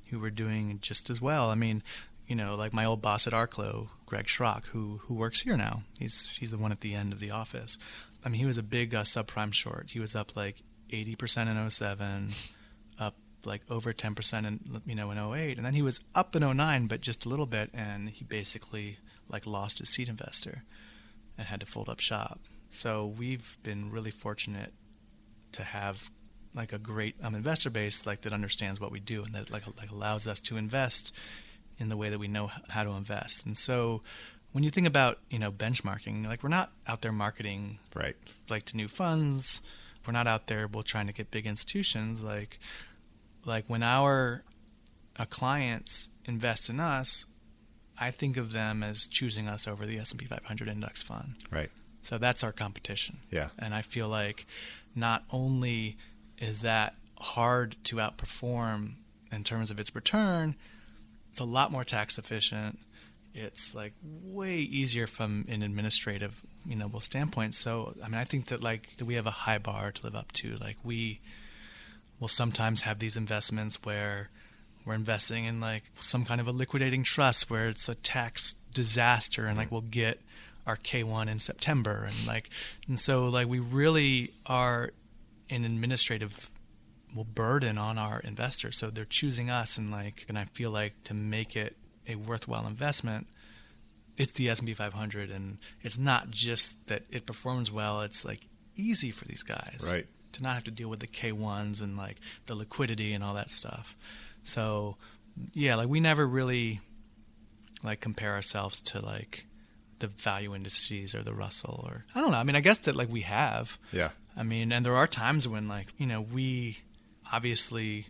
Speaker 3: who were doing just as well. I mean, you know, like my old boss at Arklow, Greg Schrock, who who works here now. He's he's the one at the end of the office. I mean, he was a big uh, subprime short. He was up like 80% in 07, up like over 10% in you know in 08 and then he was up in 09 but just a little bit and he basically like lost his seed investor and had to fold up shop so we've been really fortunate to have like a great um, investor base like that understands what we do and that like like allows us to invest in the way that we know how to invest. And so when you think about you know benchmarking, like we're not out there marketing
Speaker 2: right
Speaker 3: like to new funds. We're not out there well trying to get big institutions like like when our uh, clients invest in us, I think of them as choosing us over the S&P 500 index fund.
Speaker 2: Right.
Speaker 3: So that's our competition.
Speaker 2: Yeah.
Speaker 3: And I feel like not only is that hard to outperform in terms of its return, it's a lot more tax efficient. It's like way easier from an administrative, you know, standpoint. So I mean, I think that like we have a high bar to live up to. Like we will sometimes have these investments where we're investing in like some kind of a liquidating trust where it's a tax disaster and like we'll get our K1 in September and like and so like we really are an administrative will burden on our investors so they're choosing us and like and I feel like to make it a worthwhile investment it's the S&P 500 and it's not just that it performs well it's like easy for these guys
Speaker 2: right
Speaker 3: to not have to deal with the K1s and like the liquidity and all that stuff so yeah, like we never really like compare ourselves to like the value indices or the Russell or I don't know. I mean, I guess that like we have.
Speaker 2: Yeah.
Speaker 3: I mean, and there are times when like you know we obviously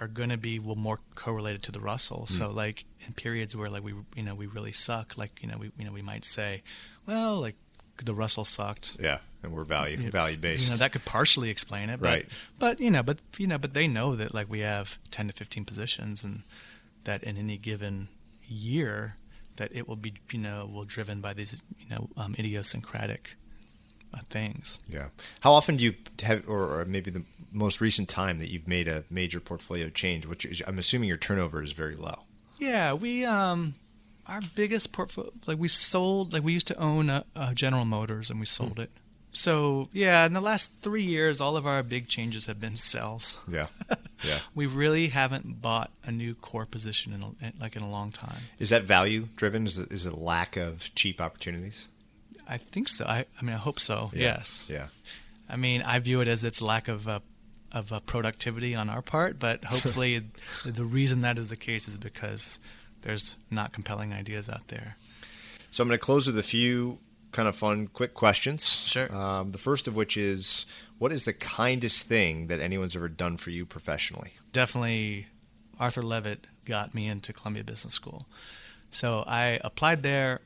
Speaker 3: are going to be well more correlated to the Russell. Mm. So like in periods where like we you know we really suck, like you know we you know we might say, well, like the Russell sucked.
Speaker 2: Yeah, and we're value you value based.
Speaker 3: You know that could partially explain it, but,
Speaker 2: right?
Speaker 3: But you know, but you know, but they know that like we have ten to fifteen positions, and that in any given year, that it will be you know will driven by these you know um, idiosyncratic things.
Speaker 2: Yeah. How often do you have, or, or, maybe the most recent time that you've made a major portfolio change? Which is, I'm assuming your turnover is very low.
Speaker 3: Yeah, we um our biggest portfolio, like we sold, like we used to own a, a General Motors and we sold mm. it. So yeah, in the last three years, all of our big changes have been sells.
Speaker 2: Yeah, (laughs) yeah.
Speaker 3: we really haven't bought a new core position in a, like in a long time.
Speaker 2: Is that value driven? Is it, is it a lack of cheap opportunities?
Speaker 3: I think so. I, I mean, I hope so.
Speaker 2: Yeah.
Speaker 3: Yes.
Speaker 2: Yeah.
Speaker 3: I mean, I view it as its lack of uh, of uh, productivity on our part, but (laughs) hopefully, the reason that is the case is because there's not compelling ideas out there.
Speaker 2: So I'm going to close with a few kind of fun, quick questions.
Speaker 3: Sure.
Speaker 2: Um, the first of which is, what is the kindest thing that anyone's ever done for you professionally?
Speaker 3: Definitely, Arthur Levitt got me into Columbia Business School. So I applied there.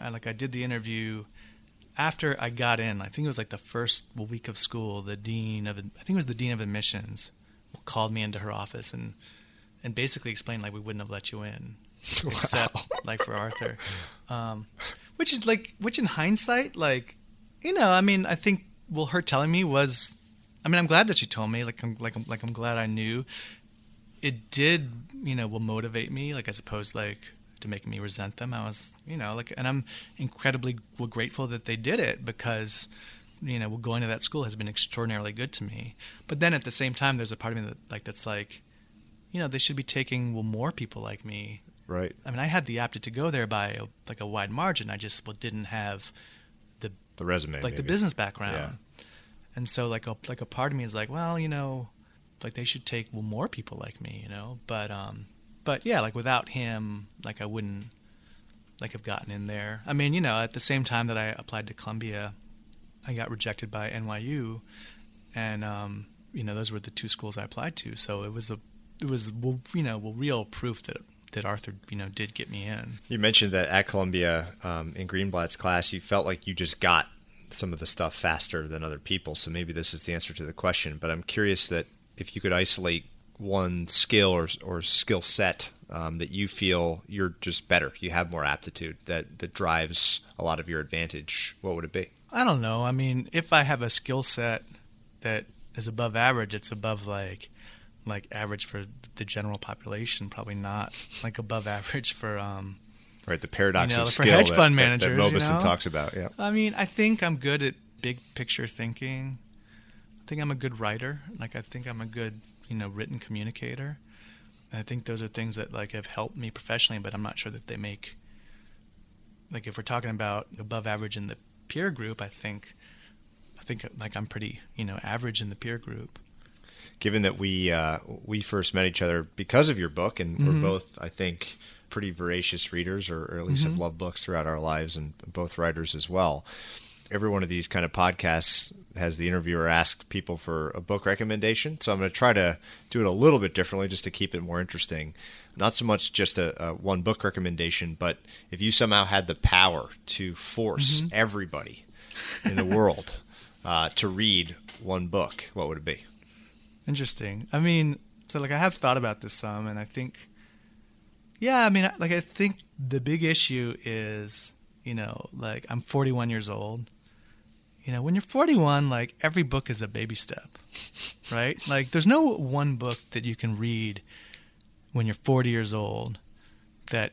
Speaker 3: I, like I did the interview. After I got in, I think it was like the first week of school. The dean of I think it was the dean of admissions called me into her office and and basically explained like we wouldn't have let you in (laughs) except wow. like for Arthur, (laughs) um, which is like which in hindsight like you know I mean I think well her telling me was I mean I'm glad that she told me like I'm like I'm like I'm glad I knew it did you know will motivate me like I suppose like to make me resent them I was you know like and I'm incredibly grateful that they did it because you know going to that school has been extraordinarily good to me but then at the same time there's a part of me that like that's like you know, they should be taking well more people like me.
Speaker 2: Right.
Speaker 3: I mean, I had the aptitude to go there by a, like a wide margin. I just well, didn't have the
Speaker 2: the resume,
Speaker 3: like
Speaker 2: maybe.
Speaker 3: the business background.
Speaker 2: Yeah.
Speaker 3: And so like a like a part of me is like, well, you know, like they should take well more people like me, you know. But um, but yeah, like without him, like I wouldn't like have gotten in there. I mean, you know, at the same time that I applied to Columbia, I got rejected by NYU, and um, you know, those were the two schools I applied to. So it was a it was you know real proof that that Arthur you know did get me in.
Speaker 2: You mentioned that at Columbia um, in Greenblatt's class, you felt like you just got some of the stuff faster than other people. So maybe this is the answer to the question. But I'm curious that if you could isolate one skill or or skill set um, that you feel you're just better, you have more aptitude that that drives a lot of your advantage, what would it be?
Speaker 3: I don't know. I mean, if I have a skill set that is above average, it's above like like average for the general population, probably not like above average for um,
Speaker 2: right the paradox
Speaker 3: you know,
Speaker 2: of skill
Speaker 3: hedge
Speaker 2: that,
Speaker 3: fund managers.
Speaker 2: That, that
Speaker 3: you know?
Speaker 2: talks about. Yeah,
Speaker 3: I mean, I think I'm good at big picture thinking. I think I'm a good writer. Like I think I'm a good you know written communicator. And I think those are things that like have helped me professionally, but I'm not sure that they make like if we're talking about above average in the peer group, I think I think like I'm pretty you know average in the peer group.
Speaker 2: given that we uh, we first met each other because of your book, and
Speaker 3: Mm-hmm.
Speaker 2: we're both, I think, pretty voracious readers, or, or at least
Speaker 3: Mm-hmm.
Speaker 2: have loved books throughout our lives, and both writers as well. Every one of these kind of podcasts has the interviewer ask people for a book recommendation. So I'm going to try to do it a little bit differently just to keep it more interesting. Not so much just a, a one book recommendation, but if you somehow had the power to force
Speaker 3: Mm-hmm.
Speaker 2: everybody in the world (laughs) uh, to read one book, what would it be?
Speaker 3: Interesting. I mean, so like I have thought about this some, and I think, yeah, I mean, like I think the big issue is, you know, like I'm 41 years old. You know, when you're 41, like every book is a baby step, right? Like there's no one book that you can read when you're 40 years old that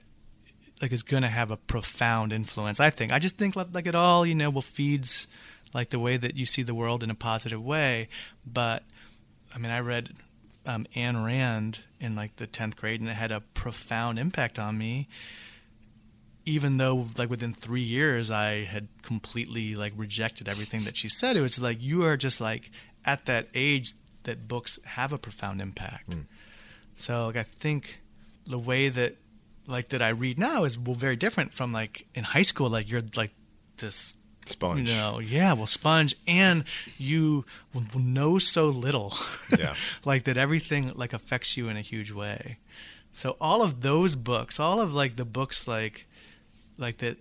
Speaker 3: like is going to have a profound influence. I think. I just think like, it all, you know, will feeds like the way that you see the world in a positive way. But I mean, I read um, Ayn Rand in like the 10th grade, and it had a profound impact on me. Even though, like within three years, I had completely like rejected everything that she said. It was like you are just like at that age that books have a profound impact. Hmm. So, like, I think the way that like that I read now is well very different from like in high school. Like you're like this
Speaker 2: Sponge.
Speaker 3: you know, yeah, well, sponge, and you know so little,
Speaker 2: Yeah. (laughs)
Speaker 3: like that everything like affects you in a huge way. So all of those books, all of like the books like, like that,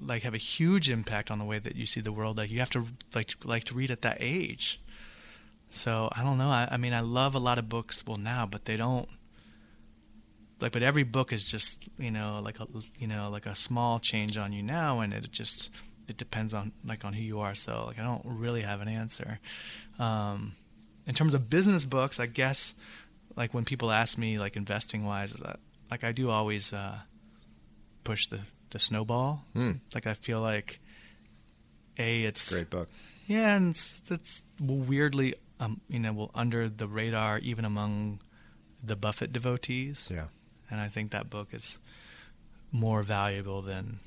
Speaker 3: like have a huge impact on the way that you see the world. Like you have to like to, like to read at that age. So I don't know. I, I mean, I love a lot of books. Well, now, but they don't like. But every book is just you know like a you know like a small change on you now, and it just it depends on like on who you are. So like I don't really have an answer. Um, in terms of business books, I guess like when people ask me like investing wise, is that like I do always uh, push the the snowball.
Speaker 2: Hmm.
Speaker 3: Like I feel like a it's
Speaker 2: Great book.
Speaker 3: yeah, and it's, it's weirdly, um, you know, well under the radar even among the Buffett devotees.
Speaker 2: Yeah.
Speaker 3: and I think that book is more valuable than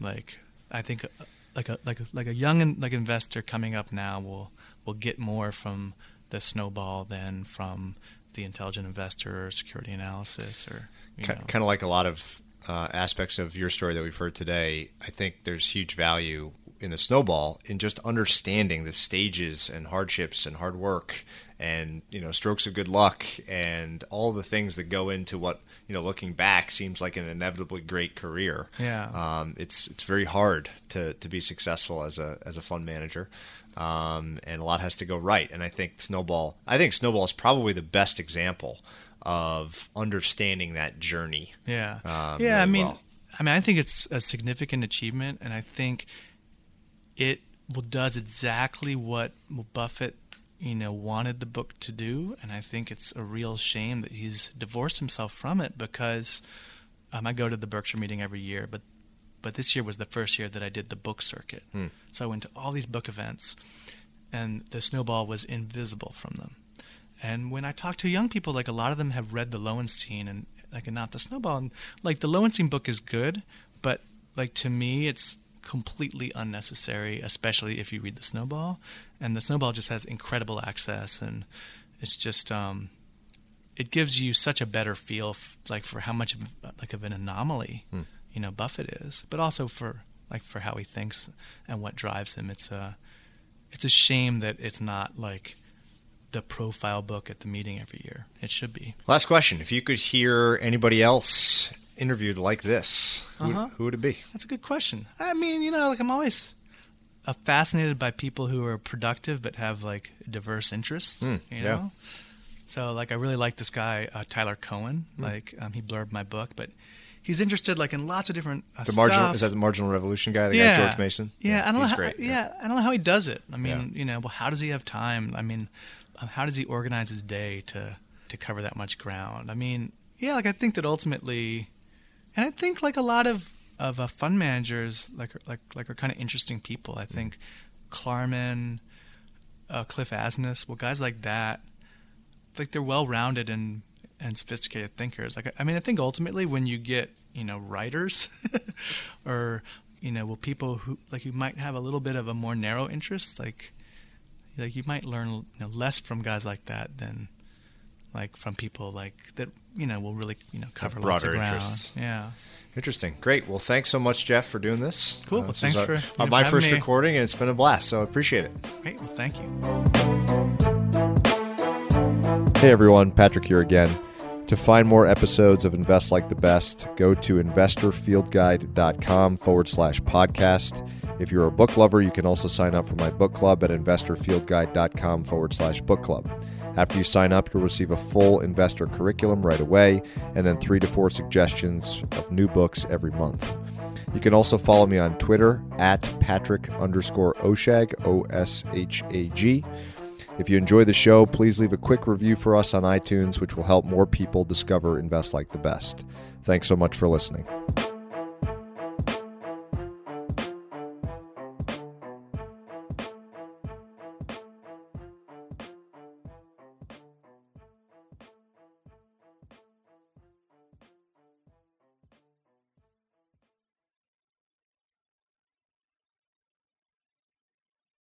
Speaker 3: like I think uh, like a like a, like a young in- like investor coming up now will will get more from the snowball than from the intelligent investor or security analysis or you know.
Speaker 2: kind of like a lot of uh, aspects of your story that we've heard today. I think there's huge value in the snowball in just understanding the stages and hardships and hard work and you know strokes of good luck and all the things that go into what you know looking back seems like an inevitably great career.
Speaker 3: Yeah.
Speaker 2: Um, it's it's very hard to, to be successful as a as a fund manager, um, and a lot has to go right. And I think Snowball, I think Snowball is probably the best example of understanding that journey.
Speaker 3: Yeah,
Speaker 2: um,
Speaker 3: yeah. I mean,
Speaker 2: well.
Speaker 3: I mean, I think it's a significant achievement, and I think it does exactly what Buffett, you know, wanted the book to do, and I think it's a real shame that he's divorced himself from it because um, I go to the Berkshire meeting every year, but but this year was the first year that I did the book circuit,
Speaker 2: Hmm.
Speaker 3: so I went to all these book events, and the snowball was invisible from them. And when I talk to young people, like a lot of them have read the Lowenstein and like and not the Snowball. And like the Lowenstein book is good, but like to me, it's completely unnecessary, especially if you read the Snowball. And the Snowball just has incredible access, and it's just um, it gives you such a better feel, f- like for how much of, like of an anomaly, you know, Buffett is, but also for like for how he thinks and what drives him. It's a it's a shame that it's not like the profile book at the meeting every year. It should be.
Speaker 2: Last question: If you could hear anybody else interviewed like this, who,
Speaker 3: Uh-huh.
Speaker 2: who would it be?
Speaker 3: That's a good question. I mean, you know, like I'm always fascinated by people who are productive but have like diverse interests.
Speaker 2: Hmm,
Speaker 3: you
Speaker 2: yeah.
Speaker 3: know, so like I really like this guy uh, Tyler Cowen.
Speaker 2: Hmm.
Speaker 3: Like um, he blurbed my book, but he's interested like in lots of different uh,
Speaker 2: The marginal
Speaker 3: stuff.
Speaker 2: is that the marginal revolution guy? The
Speaker 3: yeah.
Speaker 2: guy George Mason.
Speaker 3: Yeah, I don't know. How,
Speaker 2: great.
Speaker 3: yeah. I don't know how he does it. I mean,
Speaker 2: Yeah.
Speaker 3: you know, well, how does he have time? I mean, how does he organize his day to to cover that much ground? I mean, yeah, like I think that ultimately, and I think like a lot of of uh, fund managers like like like are kind of interesting people. I think Klarman, uh, Cliff Asness, well, guys like that, like they're well rounded and and sophisticated thinkers. Like I mean, I think ultimately when you get you know writers (laughs) or you know well people who like who might have a little bit of a more narrow interest, like like you might learn you know, less from guys like that than like from people like that you know will really you know cover lots of ground.
Speaker 2: interests.
Speaker 3: Yeah.
Speaker 2: Interesting. Great. Well, thanks so much, Jeff, for doing this.
Speaker 3: Cool.
Speaker 2: Uh,
Speaker 3: Well,
Speaker 2: this
Speaker 3: thanks
Speaker 2: our-
Speaker 3: for, you
Speaker 2: our-
Speaker 3: know,
Speaker 2: my first
Speaker 3: me.
Speaker 2: recording, and it's been a blast. So I appreciate it.
Speaker 3: Great. Well, thank you.
Speaker 2: Hey everyone, Patrick here again. To find more episodes of Invest Like the Best, go to investorfieldguide.com forward slash podcast. If you're a book lover, you can also sign up for my book club at investorfieldguide.com forward slash book club. After you sign up, you'll receive a full investor curriculum right away, and then three to four suggestions of new books every month. You can also follow me on Twitter at Patrick underscore Oshag, O S H A G. If you enjoy the show, please leave a quick review for us on iTunes, which will help more people discover Invest Like the Best. Thanks so much for listening.